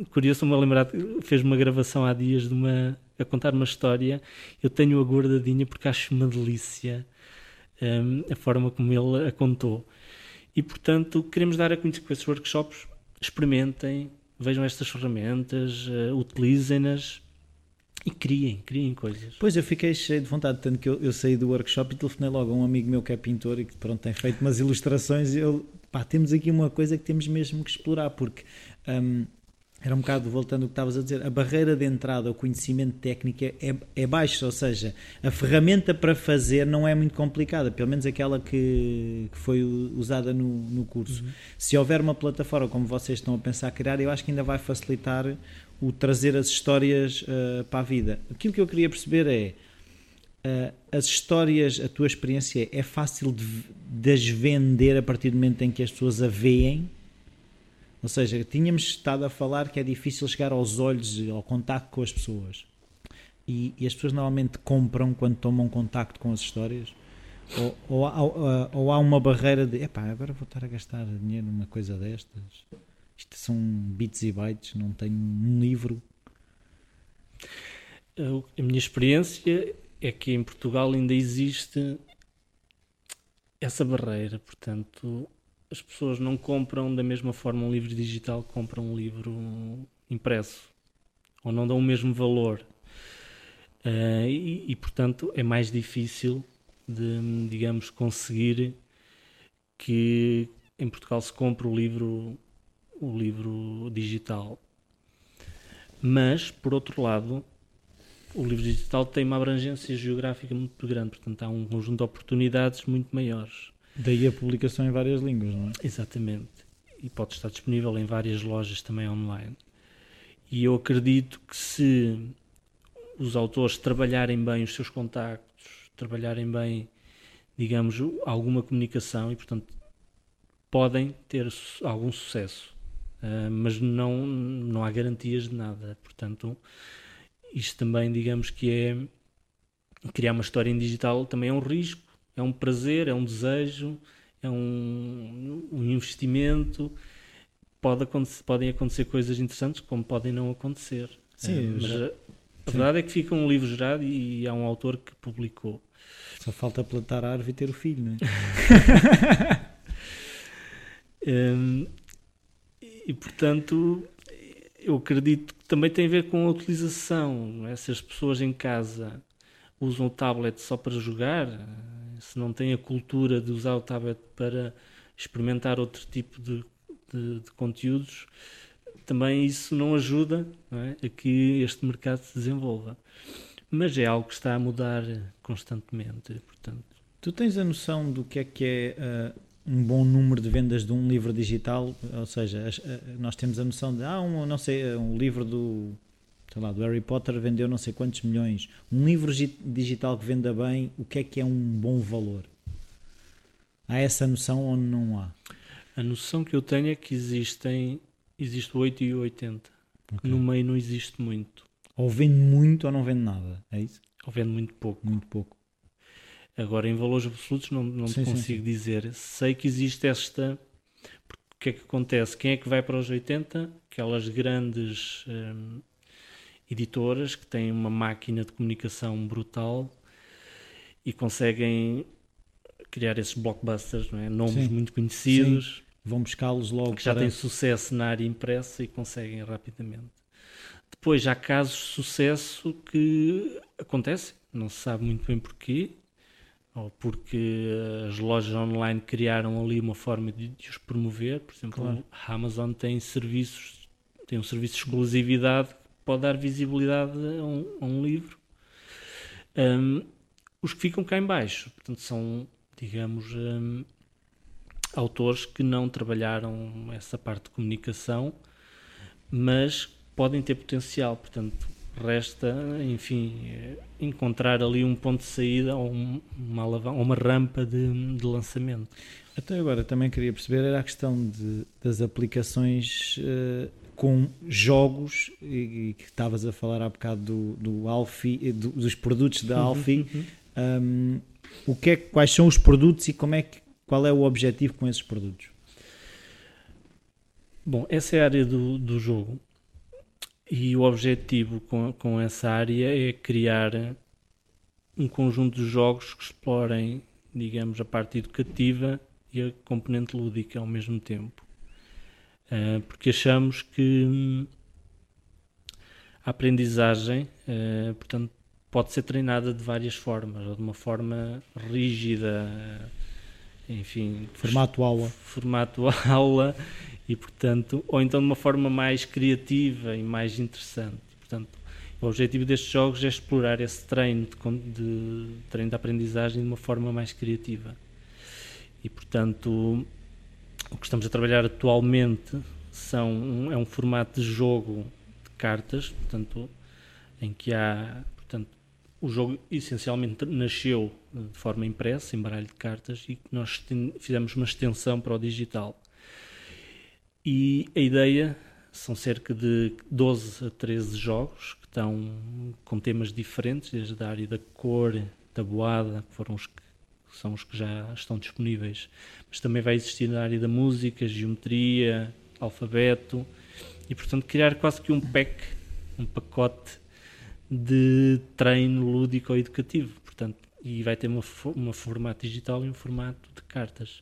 curioso-me a lembrar, fez uma gravação há dias de uma a contar uma história, eu tenho a guardadinha porque acho uma delícia um, a forma como ele a contou. E, portanto, queremos dar a conhecer com esses workshops, experimentem, vejam estas ferramentas, uh, utilizem-nas e criem, criem coisas. Pois, eu fiquei cheio de vontade, tanto que eu, eu, saí do workshop e telefonei logo a um amigo meu que é pintor e que pronto, tem feito umas ilustrações e eu, pá, temos aqui uma coisa que temos mesmo que explorar, porque... Um, era um bocado voltando ao que estavas a dizer, a barreira de entrada ao conhecimento técnico é, é baixa, ou seja, a ferramenta para fazer não é muito complicada, pelo menos aquela que, que foi usada no, no curso. Uhum. Se houver uma plataforma como vocês estão a pensar criar, eu acho que ainda vai facilitar o trazer as histórias uh, para a vida. Aquilo que eu queria perceber é uh, as histórias, a tua experiência é fácil de, de as vender a partir do momento em que as pessoas a veem ou seja, tínhamos estado a falar que é difícil chegar aos olhos, ao contacto com as pessoas. E, e as pessoas normalmente compram quando tomam contacto com as histórias. Ou, ou, há, ou há uma barreira de epá, agora vou estar a gastar dinheiro numa coisa destas. Isto são bits e bytes, não tenho um livro. A minha experiência é que em Portugal ainda existe essa barreira, portanto, as pessoas não compram da mesma forma um livro digital que compram um livro impresso ou não dão o mesmo valor. Uh, e, e, portanto é mais difícil de digamos conseguir que em Portugal se compre o livro o livro digital. Mas por outro lado o livro digital tem uma abrangência geográfica muito grande portanto há um conjunto de oportunidades muito maiores Daí a publicação em várias línguas, não é? Exatamente. E pode estar disponível em várias lojas também online. E eu acredito que se os autores trabalharem bem os seus contactos, trabalharem bem, digamos, alguma comunicação e, portanto, podem ter algum sucesso. Uh, mas não, não há garantias de nada. Portanto, isto também, digamos que é criar uma história em digital também é um risco é um prazer, é um desejo, é um, um investimento. Pode acontecer, podem acontecer coisas interessantes, como podem não acontecer. Sim, é, mas já... a, a verdade é que fica um livro gerado e há um autor que publicou. Só falta plantar a árvore e ter o filho, não é? um, e portanto, eu acredito que também tem a ver com a utilização. É? Se as pessoas em casa usam o tablet só para jogar, se não tem a cultura de usar o tablet para experimentar outro tipo de, de, de conteúdos, também isso não ajuda não é, a que este mercado se desenvolva. Mas é algo que está a mudar constantemente. Portanto. Tu tens a noção do que é que é uh, um bom número de vendas de um livro digital? Ou seja, uh, nós temos a noção de, ah, um, não sei, um livro do sei lá, do Harry Potter vendeu não sei quantos milhões. Um livro digital que venda bem, o que é que é um bom valor? Há essa noção ou não há? A noção que eu tenho é que existem, existe 8 e 80. Okay. No meio não existe muito. Ou vende muito ou não vende nada, é isso? Ou vende muito pouco. Muito pouco. Agora, em valores absolutos, não, não sim, consigo sim, dizer. Sei que existe esta. O que é que acontece? Quem é que vai para os 80? Aquelas grandes hum, editoras que têm uma máquina de comunicação brutal e conseguem criar esses blockbusters, não é? nomes Sim. muito conhecidos. Sim. Vão buscá-los logo. Que já para... têm sucesso na área impressa e conseguem rapidamente. Depois há casos de sucesso que acontecem, não se sabe muito bem porquê, ou porque as lojas online criaram ali uma forma de, de os promover. Por exemplo, claro. a Amazon tem serviços, tem um serviço de exclusividade pode dar visibilidade a um, a um livro. Um, os que ficam cá em baixo. Portanto, são, digamos, um, autores que não trabalharam essa parte de comunicação, mas podem ter potencial. Portanto, resta, enfim, encontrar ali um ponto de saída ou uma, uma rampa de, de lançamento. Até agora também queria perceber era a questão de, das aplicações uh, com jogos e, que estavas a falar há bocado do, do Alfie, do, dos produtos da uhum, Alfie. Uhum. Um, o que é, quais são os produtos e como é que, qual é o objetivo com esses produtos? Bom, essa é a área do, do jogo. E o objetivo com, com essa área é criar um conjunto de jogos que explorem, digamos, a parte educativa e a componente lúdica ao mesmo tempo. Uh, porque achamos que hum, a aprendizagem, uh, portanto, pode ser treinada de várias formas, ou de uma forma rígida, enfim, formato aula, formato aula e portanto, ou então de uma forma mais criativa e mais interessante. Portanto, o objetivo destes jogos é explorar esse treino de, de treino de aprendizagem de uma forma mais criativa. E portanto, o que estamos a trabalhar atualmente são é um formato de jogo de cartas, portanto, em que há, portanto, o jogo essencialmente nasceu de forma impressa, em baralho de cartas, e nós fizemos uma extensão para o digital. E a ideia são cerca de 12 a 13 jogos que estão com temas diferentes, desde a área da cor, tabuada, que foram os que são os que já estão disponíveis, mas também vai existir na área da música, geometria, alfabeto, e portanto criar quase que um pack, um pacote de treino lúdico educativo, portanto, e vai ter uma, uma formato digital e um formato de cartas.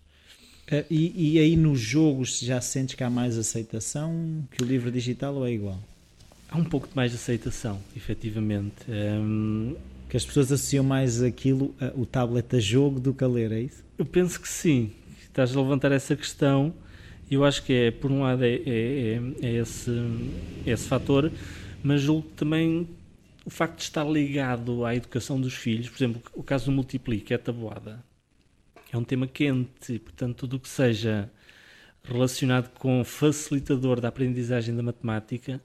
Uh, e, e, aí nos jogos já sentes que há mais aceitação que o livro digital ou é igual? Há um pouco de mais aceitação, efetivamente. Um, que as pessoas associam mais aquilo, uh, o tablet a jogo do que a ler, é isso? Eu penso que sim. Estás a levantar essa questão e eu acho que é, por um lado, é, é, é, é esse, é esse fator, mas julgo também o facto de estar ligado à educação dos filhos, por exemplo, o caso do Multiplique, é a tabuada é um tema quente, portanto, tudo o que seja relacionado com facilitador da aprendizagem da matemática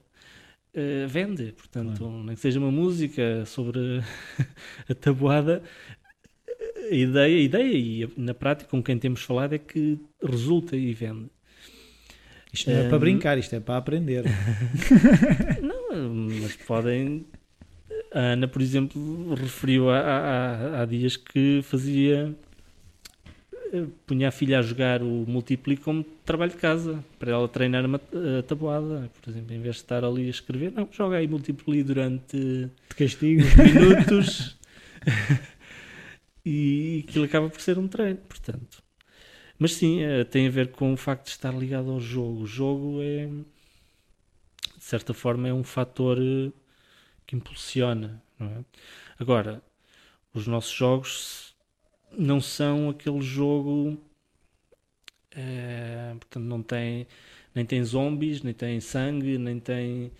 uh, vende. Portanto, claro. nem que seja uma música sobre a tabuada, a ideia, a ideia e na prática com quem temos falado é que resulta e vende. Isto não é um, para brincar, isto é para aprender. não, mas podem. A Ana, por exemplo, referiu há, há, há dias que fazia punha a filha a jogar o Multiply como trabalho de casa, para ela treinar a tabuada. Por exemplo, em vez de estar ali a escrever, não, joga aí Multiply durante de castigo. minutos e aquilo acaba por ser um treino, portanto. Mas sim, é, tem a ver com o facto de estar ligado ao jogo. O jogo é, de certa forma, é um fator eh, que impulsiona. É? Agora, os nossos jogos não são aquele jogo. É, portanto, não tem nem tem zombies, nem tem sangue, nem tem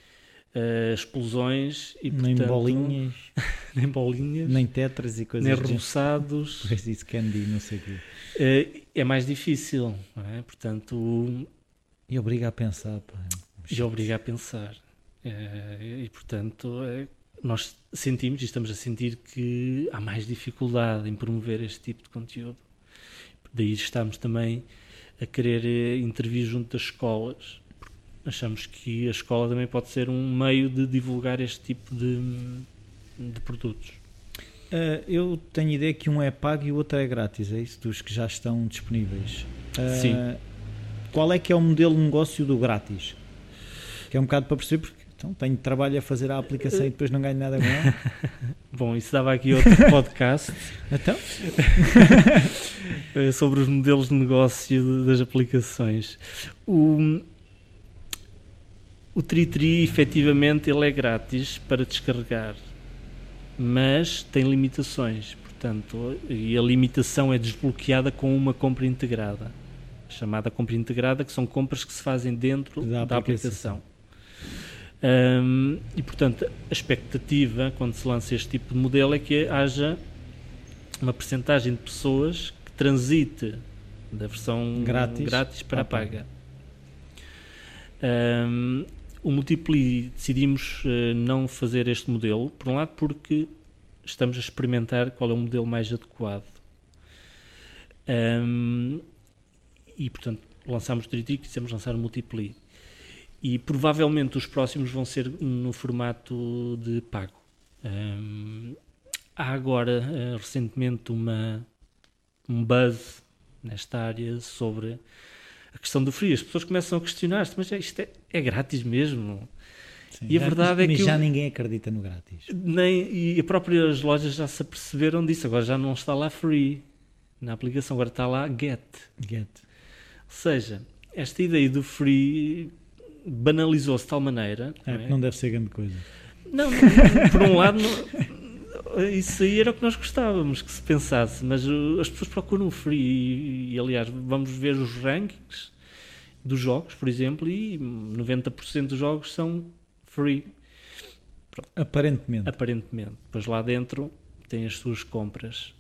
uh, explosões e nem portanto, bolinhas, nem bolinhas, nem tetras e coisas nem roçados. Pois isso candy, não sei o quê. Uh, é mais difícil, é? portanto. E obriga a pensar. Pá. E obriga a pensar. E portanto, é, nós sentimos e estamos a sentir que há mais dificuldade em promover este tipo de conteúdo. Daí estamos também a querer eh, intervir junto das escolas. Achamos que a escola também pode ser um meio de divulgar este tipo de, de produtos. Uh, eu tenho ideia que um é pago e o outro é grátis, é isso? Dos que já estão disponíveis. Uh, Sim. Qual é que é o modelo de negócio do grátis? Que é um bocado para perceber, porque então tenho trabalho a fazer a aplicação e depois não ganho nada com ela. Bom, isso dava aqui outro podcast. então? Sobre os modelos de negócio das aplicações. O, o TriTri, efetivamente, ele é grátis para descarregar, mas tem limitações. Portanto, e a limitação é desbloqueada com uma compra integrada, chamada compra integrada, que são compras que se fazem dentro da, da aplicação. aplicação. Um, e portanto, a expectativa quando se lança este tipo de modelo é que haja uma percentagem de pessoas que transite da versão Grátis. grátis para a paga. Ahm, o Multiply decidimos eh, não fazer este modelo, por um lado porque estamos a experimentar qual é o modelo mais adequado. Ahm, e portanto lançámos o Triti e quisemos lançar o Multiply. E provavelmente os próximos vão ser no formato de pago. Ahm, há agora eh, recentemente uma, um buzz nesta área sobre a questão do free. As pessoas começam a questionar-se, mas isto é, é grátis mesmo? Sim, E a verdade é que já eu- ninguém acredita no grátis. Nem, e as próprias lojas já se aperceberam disso. Agora já não está lá free na aplicação, agora está lá get. Get. Ou seja, esta ideia do free banalizou-se de tal maneira. É, não é? não deve ser grande coisa. Não, não, por um lado, não- isso aí era o que nós gostávamos que se pensasse, mas as pessoas procuram o free e, e, aliás, vamos ver os rankings dos jogos, por exemplo, e 90% dos jogos são free, Aparentemente. aparentemente. Depois lá dentro tem as suas compras.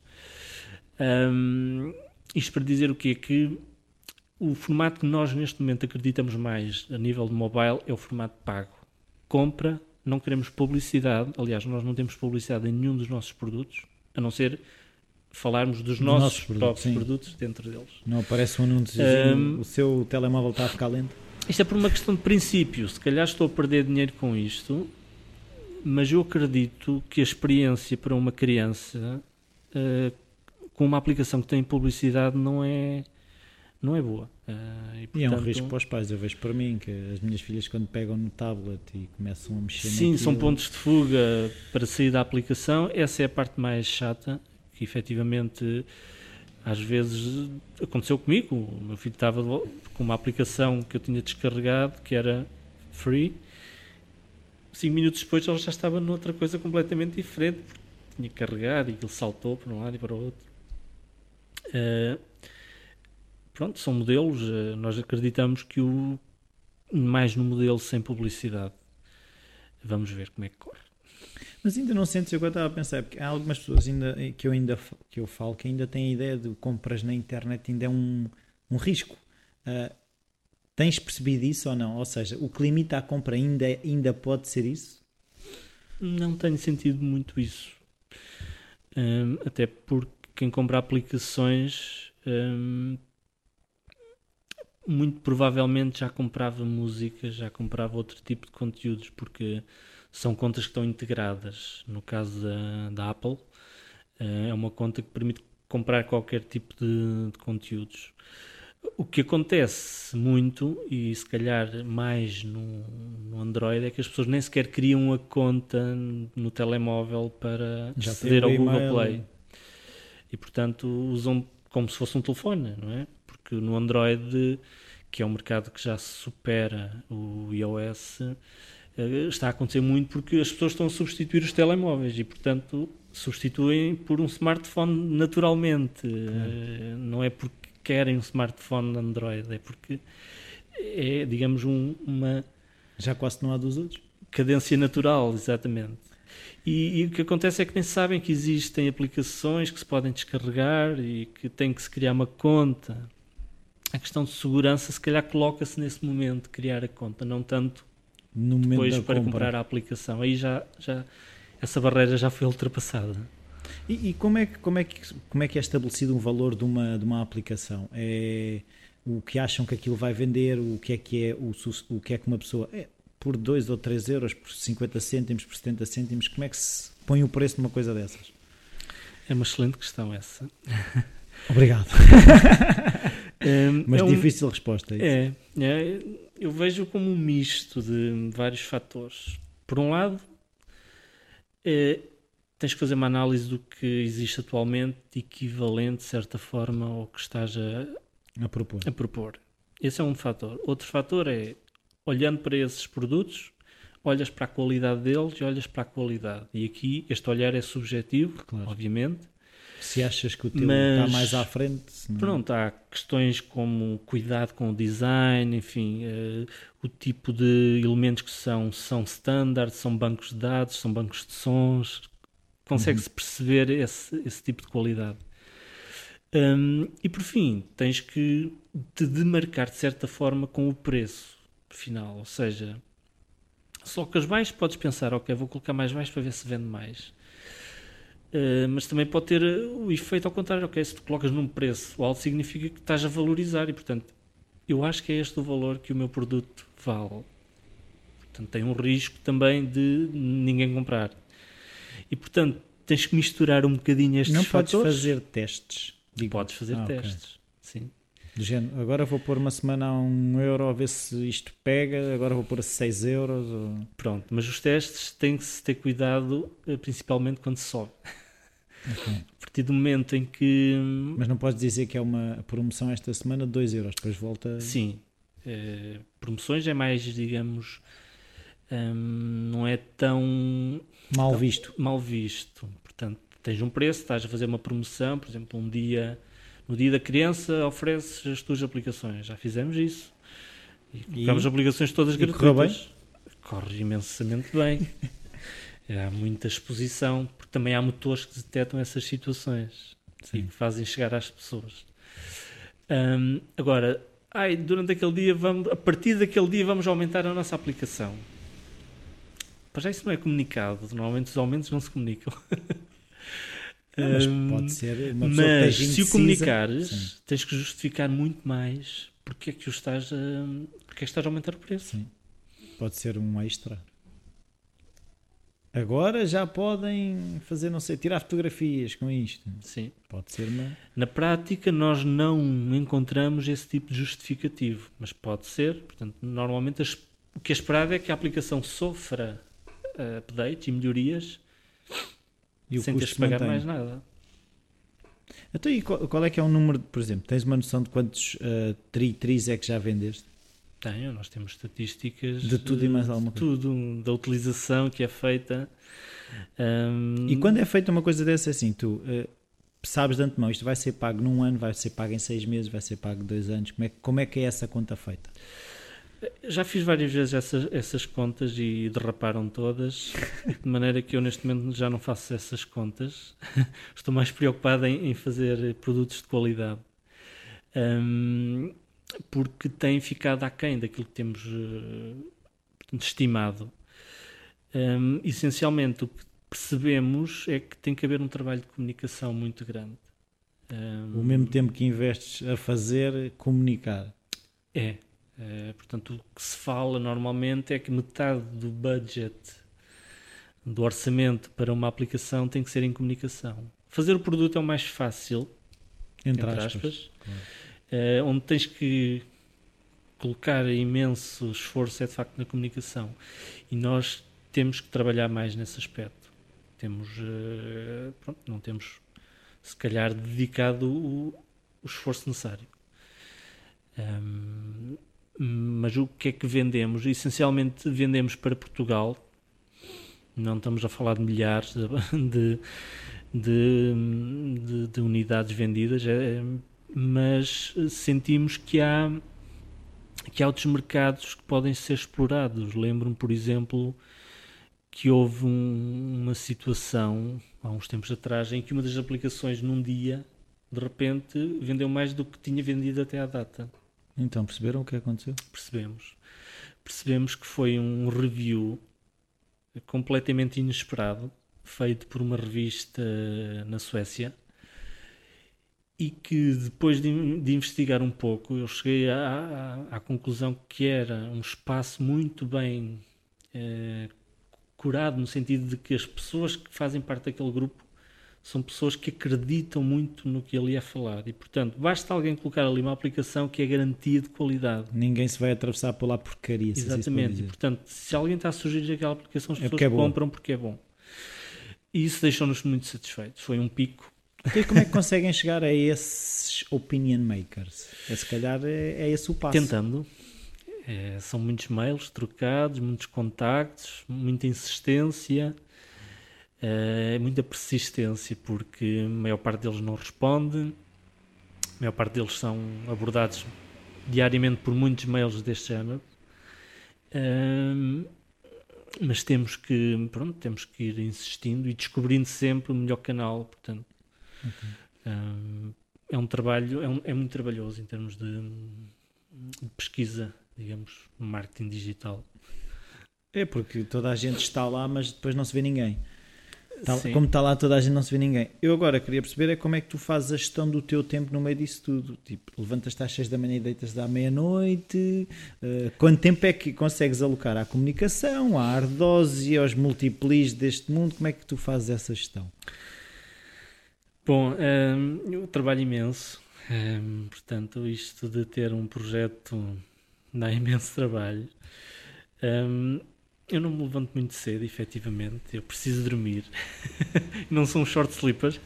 Ahm, isto para dizer o quê? Que o formato que nós neste momento acreditamos mais a nível de mobile é o formato pago. Compra, não queremos publicidade. Aliás, nós não temos publicidade em nenhum dos nossos produtos, a não ser falarmos dos nossos, nossos produtos, próprios sim. produtos dentro deles. Não aparece um anúncio Ahm, o seu telemóvel está a ficar lento. Isto é por uma questão de princípio. Se calhar estou a perder dinheiro com isto, mas eu acredito que a experiência para uma criança eh, com uma aplicação que tem publicidade não é, não é boa. Eh, E é um portanto, risco para os pais. Eu vejo para mim que as minhas filhas, quando pegam no tablet e começam a mexer Sim, são naquilo- pontos de fuga para sair da aplicação. Essa é a parte mais chata, que efetivamente às vezes aconteceu comigo. O meu filho estava com uma aplicação que eu tinha descarregado, que era free. Cinco minutos depois ele já estava noutra coisa completamente diferente, tinha carregado e ele saltou para um lado e para o outro. Eh, pronto, são modelos. eh, nós acreditamos que o mais no modelo sem publicidade. Vamos ver como é que corre. Mas ainda não sentes, eu estava a pensar, porque há algumas pessoas ainda, que, eu ainda, que eu falo que ainda têm a ideia de compras na internet ainda é um, um risco. Ah, tens percebido isso ou não? Ou seja, o que limita a compra ainda, ainda pode ser isso? Não tenho sentido muito isso. Hum, até porque quem compra aplicações hum, muito provavelmente já comprava música, já comprava outro tipo de conteúdos, porque são contas que estão integradas. No caso da, da Apple, eh, é uma conta que permite comprar qualquer tipo de, de conteúdos. O que acontece muito, e se calhar mais no, no Android, é que as pessoas nem sequer criam a conta no telemóvel para Já aceder ao Google. Play. E portanto usam como se fosse um telefone, não é? Porque no Android, que é um mercado que já supera o iOS, eh, está a acontecer muito porque as pessoas estão a substituir os telemóveis e portanto substituem por um smartphone naturalmente. Eh, Não é porque querem um smartphone Android, é porque é, digamos, um- uma Já quase não há dos outros? cadência natural, exatamente. E, e o que acontece é que nem sabem que existem aplicações que se podem descarregar e que tem que se criar uma conta. A questão de segurança, se calhar, coloca-se nesse momento de criar a conta, não tanto No depois para compra. comprar a aplicação. Aí já, já essa barreira já foi ultrapassada. E, e como, é que, como, é que, como é que é estabelecido um valor de uma, de uma aplicação? É o que acham que aquilo vai vender, o que é que é, o, o que é que uma pessoa. É, por 2 ou 3 euros, por 50 cêntimos, por 70 cêntimos, como é que se põe o preço numa coisa dessas? É uma excelente questão essa. Obrigado. Hum, Mas é um- difícil resposta. É. É, é, eu vejo como um misto de vários fatores. Por um lado, é, tens que fazer uma análise do que existe atualmente, equivalente, de certa forma, ao que estás a, A propor. a propor. Esse é um fator. Outro fator é, olhando para esses produtos, olhas para a qualidade deles e olhas para a qualidade. E aqui, este olhar é subjetivo, Claro. obviamente, Se achas que o teu Mas- está mais à frente. não- Pronto, há questões como cuidado com o design, enfim, eh, o tipo de elementos que são, são standard, são bancos de dados, são bancos de sons. consegue-se perceber esse, esse tipo de qualidade. Um, e por fim, tens que te demarcar de certa forma com o preço final, ou seja, se colocas baixo, podes pensar, ok, vou colocar mais baixo para ver se vende mais. Uh, mas também pode ter o efeito ao contrário, ok, se tu colocas num preço alto significa que estás a valorizar e portanto eu acho que é este o valor que o meu produto vale. Portanto, tem um risco também de ninguém comprar. E portanto, tens que misturar um bocadinho estes Não fatores. podes fazer testes. Digo. Podes fazer ah, testes, okay. sim. Do género, agora vou pôr uma semana a um euro a ver se isto pega, agora vou pôr a 6 euros. Ou... Pronto, mas os testes têm que se ter cuidado, eh, principalmente quando sobe. Okay. A partir do momento em que. Mas não podes dizer que é uma promoção esta semana de 2 euros, depois volta. Sim. Eh, promoções é mais, digamos. Hum, não é tão. Mal tão visto. Mal visto. Portanto, tens um preço, estás a fazer uma promoção, por exemplo, um dia no dia da criança ofereces as tuas aplicações. Já fizemos isso. E colocamos aplicações todas gratuitas. Corre imensamente bem. há muita exposição, porque também há motores que detectam essas situações Sim. e que fazem chegar às pessoas. Um, agora, ai, durante aquele dia, vamos, a partir daquele dia, vamos aumentar a nossa aplicação. Para já isso não é comunicado. Normalmente os aumentos não se comunicam. mas pode ser uma Mas se o comunicares, sim. tens que justificar muito mais porque é que o estás a, porque é que estás a aumentar o preço. Sim. Pode ser um extra. Agora já podem fazer, não sei, tirar fotografias com isto. Sim. Pode ser uma. Na prática, nós não encontramos esse tipo de justificativo, mas pode ser. Portanto, normalmente as, o que é esperado é que a aplicação sofra uh, updates e melhorias e sem teres de pagar mantém. mais nada. Então, e qual, qual, é que é o número, por exemplo, tens uma noção de quantos uh, tri, tris é que já vendeste? Tenho, nós temos estatísticas de tudo e mais alguma coisa. Tudo, da utilização que é feita. Um... E quando é feita uma coisa dessa assim, tu uh, sabes de antemão, isto vai ser pago num ano, vai ser pago em seis meses, vai ser pago dois anos, como é, como é que é essa conta feita? Já fiz várias vezes essas, essas contas e derraparam todas, de maneira que eu neste momento já não faço essas contas. Estou mais preocupado em, em fazer produtos de qualidade. Um, porque tem ficado aquém daquilo que temos uh, estimado. Um, essencialmente, o que percebemos é que tem que haver um trabalho de comunicação muito grande. Um, o mesmo tempo que investes a fazer, comunicar. É, Uh, portanto, o que se fala normalmente é que metade do budget, do orçamento para uma aplicação tem que ser em comunicação. Fazer o produto é o mais fácil, entre, entre aspas, aspas claro. Uh, onde tens que colocar imenso esforço é de facto na comunicação. E nós temos que trabalhar mais nesse aspecto. Temos, uh, pronto, não temos, se calhar, dedicado o, o esforço necessário. Um, mas o que é que vendemos? Essencialmente vendemos para Portugal, não estamos a falar de milhares de, de, de, de unidades vendidas, é, mas sentimos que há, que há outros mercados que podem ser explorados. Lembro-me, por exemplo, que houve um, uma situação há uns tempos atrás em que uma das aplicações num dia de repente vendeu mais do que tinha vendido até à data. Então, perceberam o que aconteceu? Percebemos. Percebemos que foi um review completamente inesperado, feito por uma revista na Suécia, e que depois de, de investigar um pouco, eu cheguei à, à, à, conclusão que era um espaço muito bem eh, curado, no sentido de que as pessoas que fazem parte daquele grupo são pessoas que acreditam muito no que ele ia falar e, portanto, basta alguém colocar ali uma aplicação que é garantia de qualidade. Ninguém se vai atravessar pela porcaria. Exatamente, e, portanto, se alguém está a sugerir aquela aplicação, as é pessoas é compram porque é bom. E isso deixou-nos muito satisfeitos. Foi um pico. Então, e como é que conseguem chegar a esses opinion makers? É, se calhar é, é esse o passo. Tentando. É, são muitos mails trocados, muitos contactos, muita insistência é muita persistência, porque a maior parte deles não responde, a maior parte deles são abordados diariamente por muitos mails deste género. mas temos que, pronto, temos que ir insistindo e descobrindo sempre o melhor canal, portanto. Okay. Um, é um trabalho, é, um, é, muito trabalhoso em termos de, de pesquisa, digamos, marketing digital. É porque toda a gente está lá, mas depois não se vê ninguém. Tá, como está lá toda a gente não se vê ninguém. Eu agora queria perceber é como é que tu fazes a gestão do teu tempo no meio disso tudo. Tipo, levantas-te às 6 da manhã e deitas à meia-noite. Uh, quanto tempo é que consegues alocar à comunicação, à ardose e aos multiplis deste mundo? Como é que tu fazes essa gestão? Bom, um, ehm, eu trabalho imenso. Um, ehm, portanto, isto de ter um projeto dá imenso trabalho. Um, ehm, eu não me levanto muito cedo, efetivamente. Eu preciso dormir. não sou um short sleeper.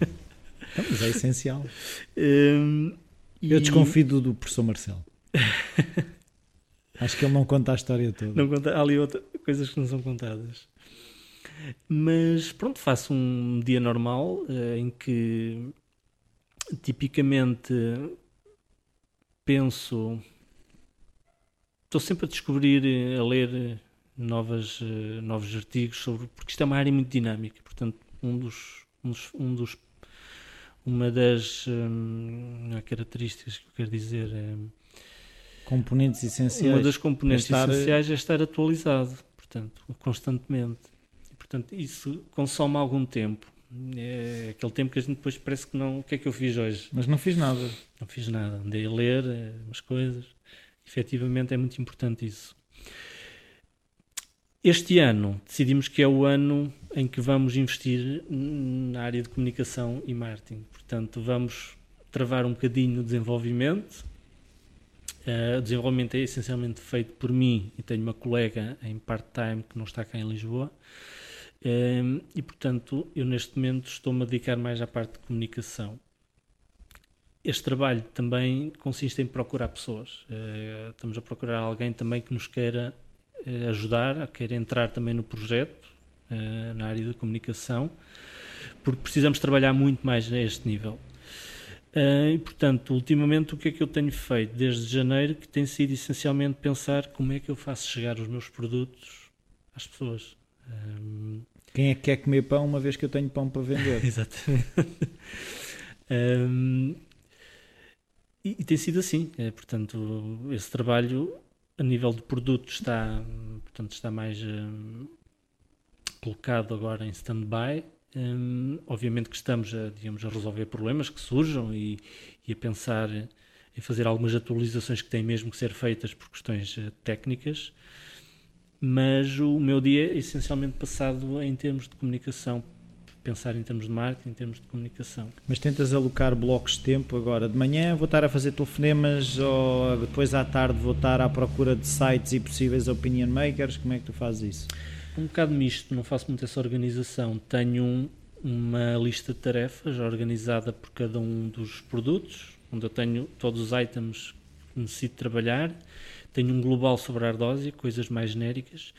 Não, mas é essencial. Um, eu e... desconfio do professor Marcelo. Acho que ele não conta a história toda. Não conta, há ali outra, coisas que não são contadas. Mas pronto, faço um dia normal uh, em que tipicamente penso. Estou sempre a descobrir, a ler novas, uh, novos artigos sobre. Porque isto é uma área muito dinâmica. Portanto, um dos, um dos, um dos uma das um, características que eu quero dizer é. Componentes essenciais. Uma das componentes é estar... essenciais é estar atualizado, portanto, constantemente. Portanto, isso consome algum tempo. É aquele tempo que a gente depois parece que não. O que é que eu fiz hoje? Mas não fiz nada. Não fiz nada. Andei a ler é, umas coisas. Efetivamente é muito importante isso. Este ano decidimos que é o ano em que vamos investir na área de comunicação e marketing. Portanto, vamos travar um bocadinho o desenvolvimento. Uh, o desenvolvimento é essencialmente feito por mim e tenho uma colega em part-time que não está cá em Lisboa. Uh, e, portanto, eu neste momento estou-me a dedicar mais à parte de comunicação. Este trabalho também consiste em procurar pessoas. Uh, estamos a procurar alguém também que nos queira eh, ajudar, a querer entrar também no projeto, eh, na área de comunicação, porque precisamos trabalhar muito mais a este nível. Uh, e, portanto, ultimamente o que é que eu tenho feito desde janeiro que tem sido essencialmente pensar como é que eu faço chegar os meus produtos às pessoas. Um... Quem é que quer comer pão uma vez que eu tenho pão para vender? Exatamente. um... e, e, tem sido assim. É, portanto, esse trabalho a nível de produto está, portanto, está mais um, colocado agora em stand-by. Um, obviamente que estamos a, digamos, a resolver problemas que surjam e, e, a pensar em fazer algumas atualizações que têm mesmo que ser feitas por questões uh, técnicas, mas o meu dia é essencialmente passado em termos de comunicação pensar em termos de marketing, em termos de comunicação. Mas tentas alocar blocos de tempo agora? De manhã vou estar a fazer telefonemas ou depois à tarde vou estar à procura de sites e possíveis opinion makers? Como é que tu fazes isso? Um bocado misto, não faço muito essa organização. Tenho um, uma lista de tarefas organizada por cada um dos produtos, onde eu tenho todos os items que necessito trabalhar. Tenho um global sobre a ardósia, coisas mais genéricas,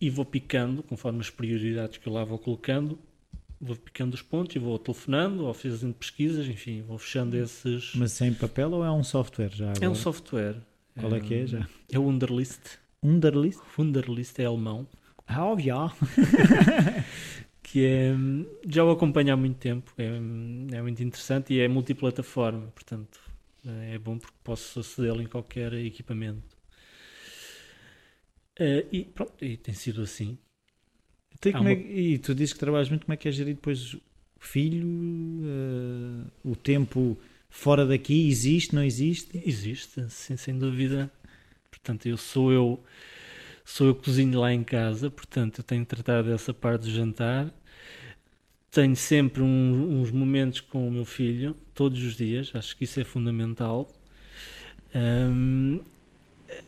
e vou picando, conforme as prioridades que eu lá vou colocando, vou picando os pontos e vou telefonando ou fazendo pesquisas, enfim, vou fechando esses. Mas sem papel ou é um software já? Agora? É um software. Qual é, é que é já? É o Underlist. Underlist? Underlist é alemão. Ah, óbvio. que é, já o acompanho há muito tempo, é, é muito interessante e é multiplataforma, portanto é bom porque posso acedê-lo em qualquer equipamento. Uh, e pronto, e tem sido assim. Então, uma... é, e tu dizes que trabalhas muito, como é que é gerir depois o filho, uh, o tempo fora daqui, existe, não existe? Existe, sim, sem dúvida. Portanto, eu sou eu, sou eu cozinho lá em casa, portanto, eu tenho tratado dessa parte do jantar. Tenho sempre um, uns momentos com o meu filho, todos os dias, acho que isso é fundamental. Um,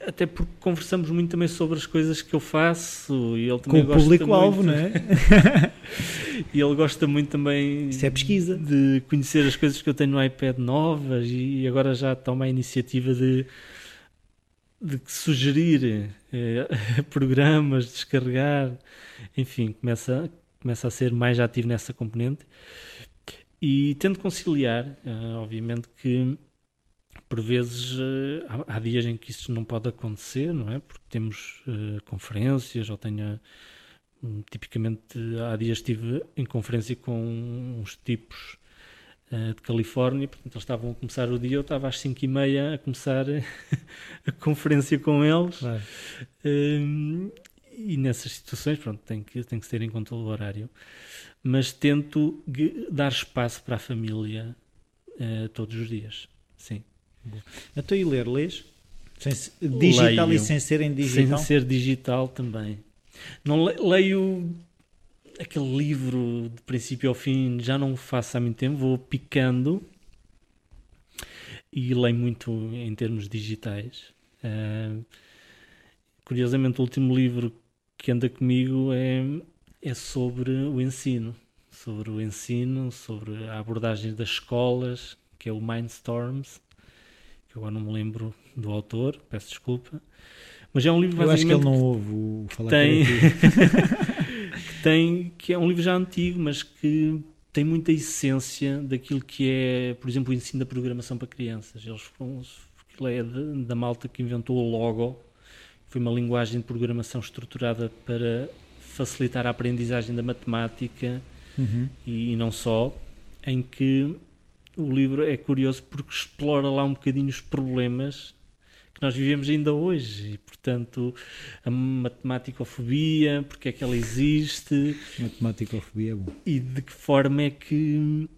até porque conversamos muito também sobre as coisas que eu faço e ele também Com o público-alvo, não é? e ele gosta muito também Isso é pesquisa. de conhecer as coisas que eu tenho no iPad novas e agora já toma a iniciativa de, de sugerir eh, programas, descarregar, enfim, começa, começa a ser mais ativo nessa componente e tento conciliar, eh, obviamente que por vezes uh, há, dias em que isso não pode acontecer, não é? Porque temos uh, conferências ou tenho tipicamente, há dias estive em conferência com uns tipos uh, de Califórnia, portanto, eles estavam a começar o dia, eu estava às 5 e meia a começar a conferência com eles. Uh, e nessas situações, pronto, tem que, tem que ter em conta o horário. Mas tento dar espaço para a família uh, todos os dias. Sim. Então, e ler, lês? Sem, digital leio, e sem ser em digital? Sem ser digital também. Não leio aquele livro de princípio ao fim, já não faço há muito tempo, vou picando e leio muito em termos digitais. Uh, curiosamente, o último livro que anda comigo é, é sobre o ensino. Sobre o ensino, sobre a abordagem das escolas, que é o Mindstorms, agora não me lembro do autor, peço desculpa. Mas é um livro Eu acho que ele não ouve o falar tem, que tem que é um livro já antigo, mas que tem muita essência daquilo que é, por exemplo, o ensino da programação para crianças. Eles foram, aquilo é da malta que inventou o logo, foi uma linguagem de programação estruturada para facilitar a aprendizagem da matemática uhum. e, e não só, em que o livro é curioso porque explora lá um bocadinho os problemas que nós vivemos ainda hoje e, portanto, a matematicofobia, porque é que ela existe. Matematicofobia é bom. E de que forma é que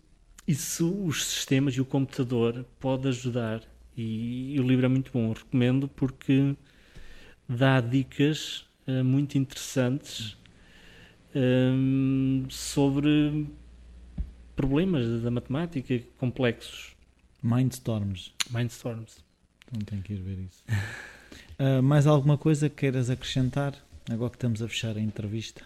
isso, os sistemas e o computador pode ajudar. E, e o livro é muito bom, recomendo porque dá dicas uh, muito interessantes um, sobre problemas da matemática complexos. Mindstorms. Mindstorms. Não tenho que ir ver isso. uh, mais alguma coisa que queiras acrescentar? Agora que estamos a fechar a entrevista.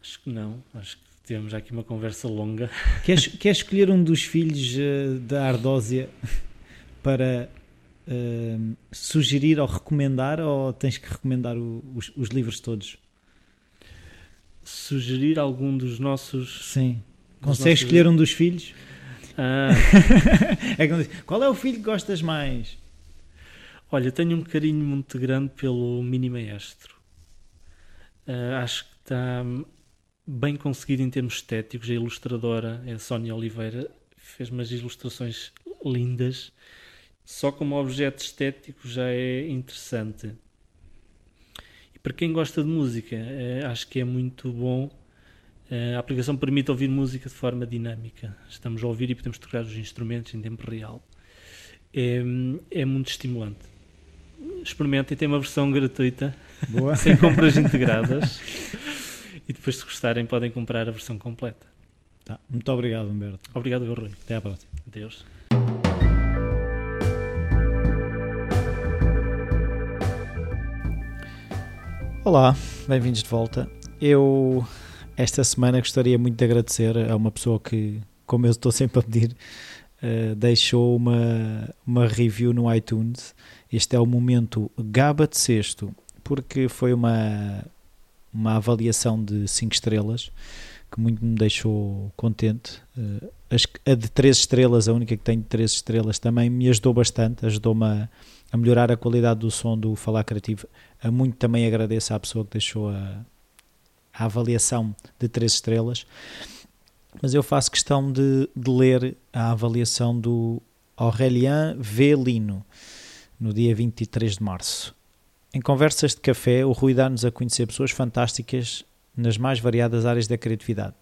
Acho que não. Acho que tivemos aqui uma conversa longa. Queres, queres escolher um dos filhos uh, da Ardósia para uh, sugerir ou recomendar ou tens que recomendar o, os, os, livros todos? Sugerir algum dos nossos. Sim. Consegues escolher livros? um dos filhos? Ah. é diz, qual é o filho que gostas mais? Olha, tenho um carinho muito grande pelo Mini Maestro. Uh, acho que está bem conseguido em termos estéticos. A ilustradora é a Sónia Oliveira, fez umas ilustrações lindas só como objeto estético já é interessante. Para quem gosta de música, eh, acho que é muito bom. Eh, a aplicação permite ouvir música de forma dinâmica. Estamos a ouvir e podemos tocar os instrumentos em tempo real. É, é muito estimulante. Experimentem, tem uma versão gratuita, sem compras integradas. e depois, se gostarem, podem comprar a versão completa. Tá. Muito obrigado, Humberto. Obrigado, Rui. Até à próxima. Adeus. Olá, bem-vindos de volta. Eu esta semana gostaria muito de agradecer a uma pessoa que, como eu estou sempre a pedir, uh, deixou uma, uma review no iTunes. Este é o momento Gaba de Sexto, porque foi uma, uma avaliação de 5 estrelas que muito me deixou contente. Uh, a de 3 estrelas, a única que tem de 3 estrelas, também me ajudou bastante, ajudou-me a, a melhorar a qualidade do som do Falar Criativo a muito também agradeço à pessoa que deixou a, a avaliação de 3 estrelas, mas eu faço questão de, de ler a avaliação do Aurélien Velino no dia 23 de março. Em conversas de café, o Rui dá-nos a conhecer pessoas fantásticas nas mais variadas áreas da criatividade.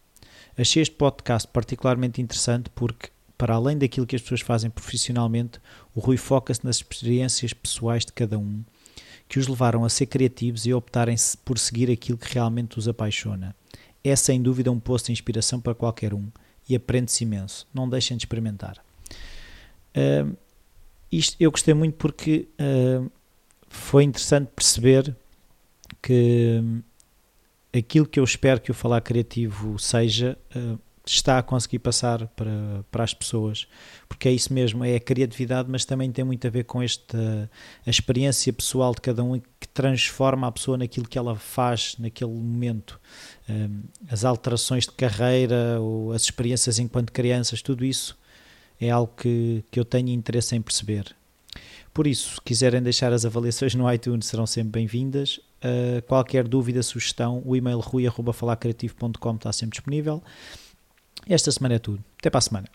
Achei este podcast particularmente interessante porque, para além daquilo que as pessoas fazem profissionalmente, o Rui foca-se nas experiências pessoais de cada um que os levaram a ser criativos e a optarem por seguir aquilo que realmente os apaixona. É sem dúvida um posto de inspiração para qualquer um e aprende-se imenso. Não deixem de experimentar. Uh, isto eu gostei muito porque uh, foi interessante perceber que aquilo que eu espero que o Falar Criativo seja uh, está a conseguir passar para, para as pessoas, porque é isso mesmo, é a criatividade, mas também tem muito a ver com esta a experiência pessoal de cada um que transforma a pessoa naquilo que ela faz naquele momento. Um, as alterações de carreira, ou as experiências enquanto crianças, tudo isso é algo que, que eu tenho interesse em perceber. Por isso, se quiserem deixar as avaliações no iTunes, serão sempre bem-vindas. Uh, qualquer dúvida, sugestão, o e-mail rui.falarcreativo.com está sempre disponível. Esta semana é tudo. Até para a semana.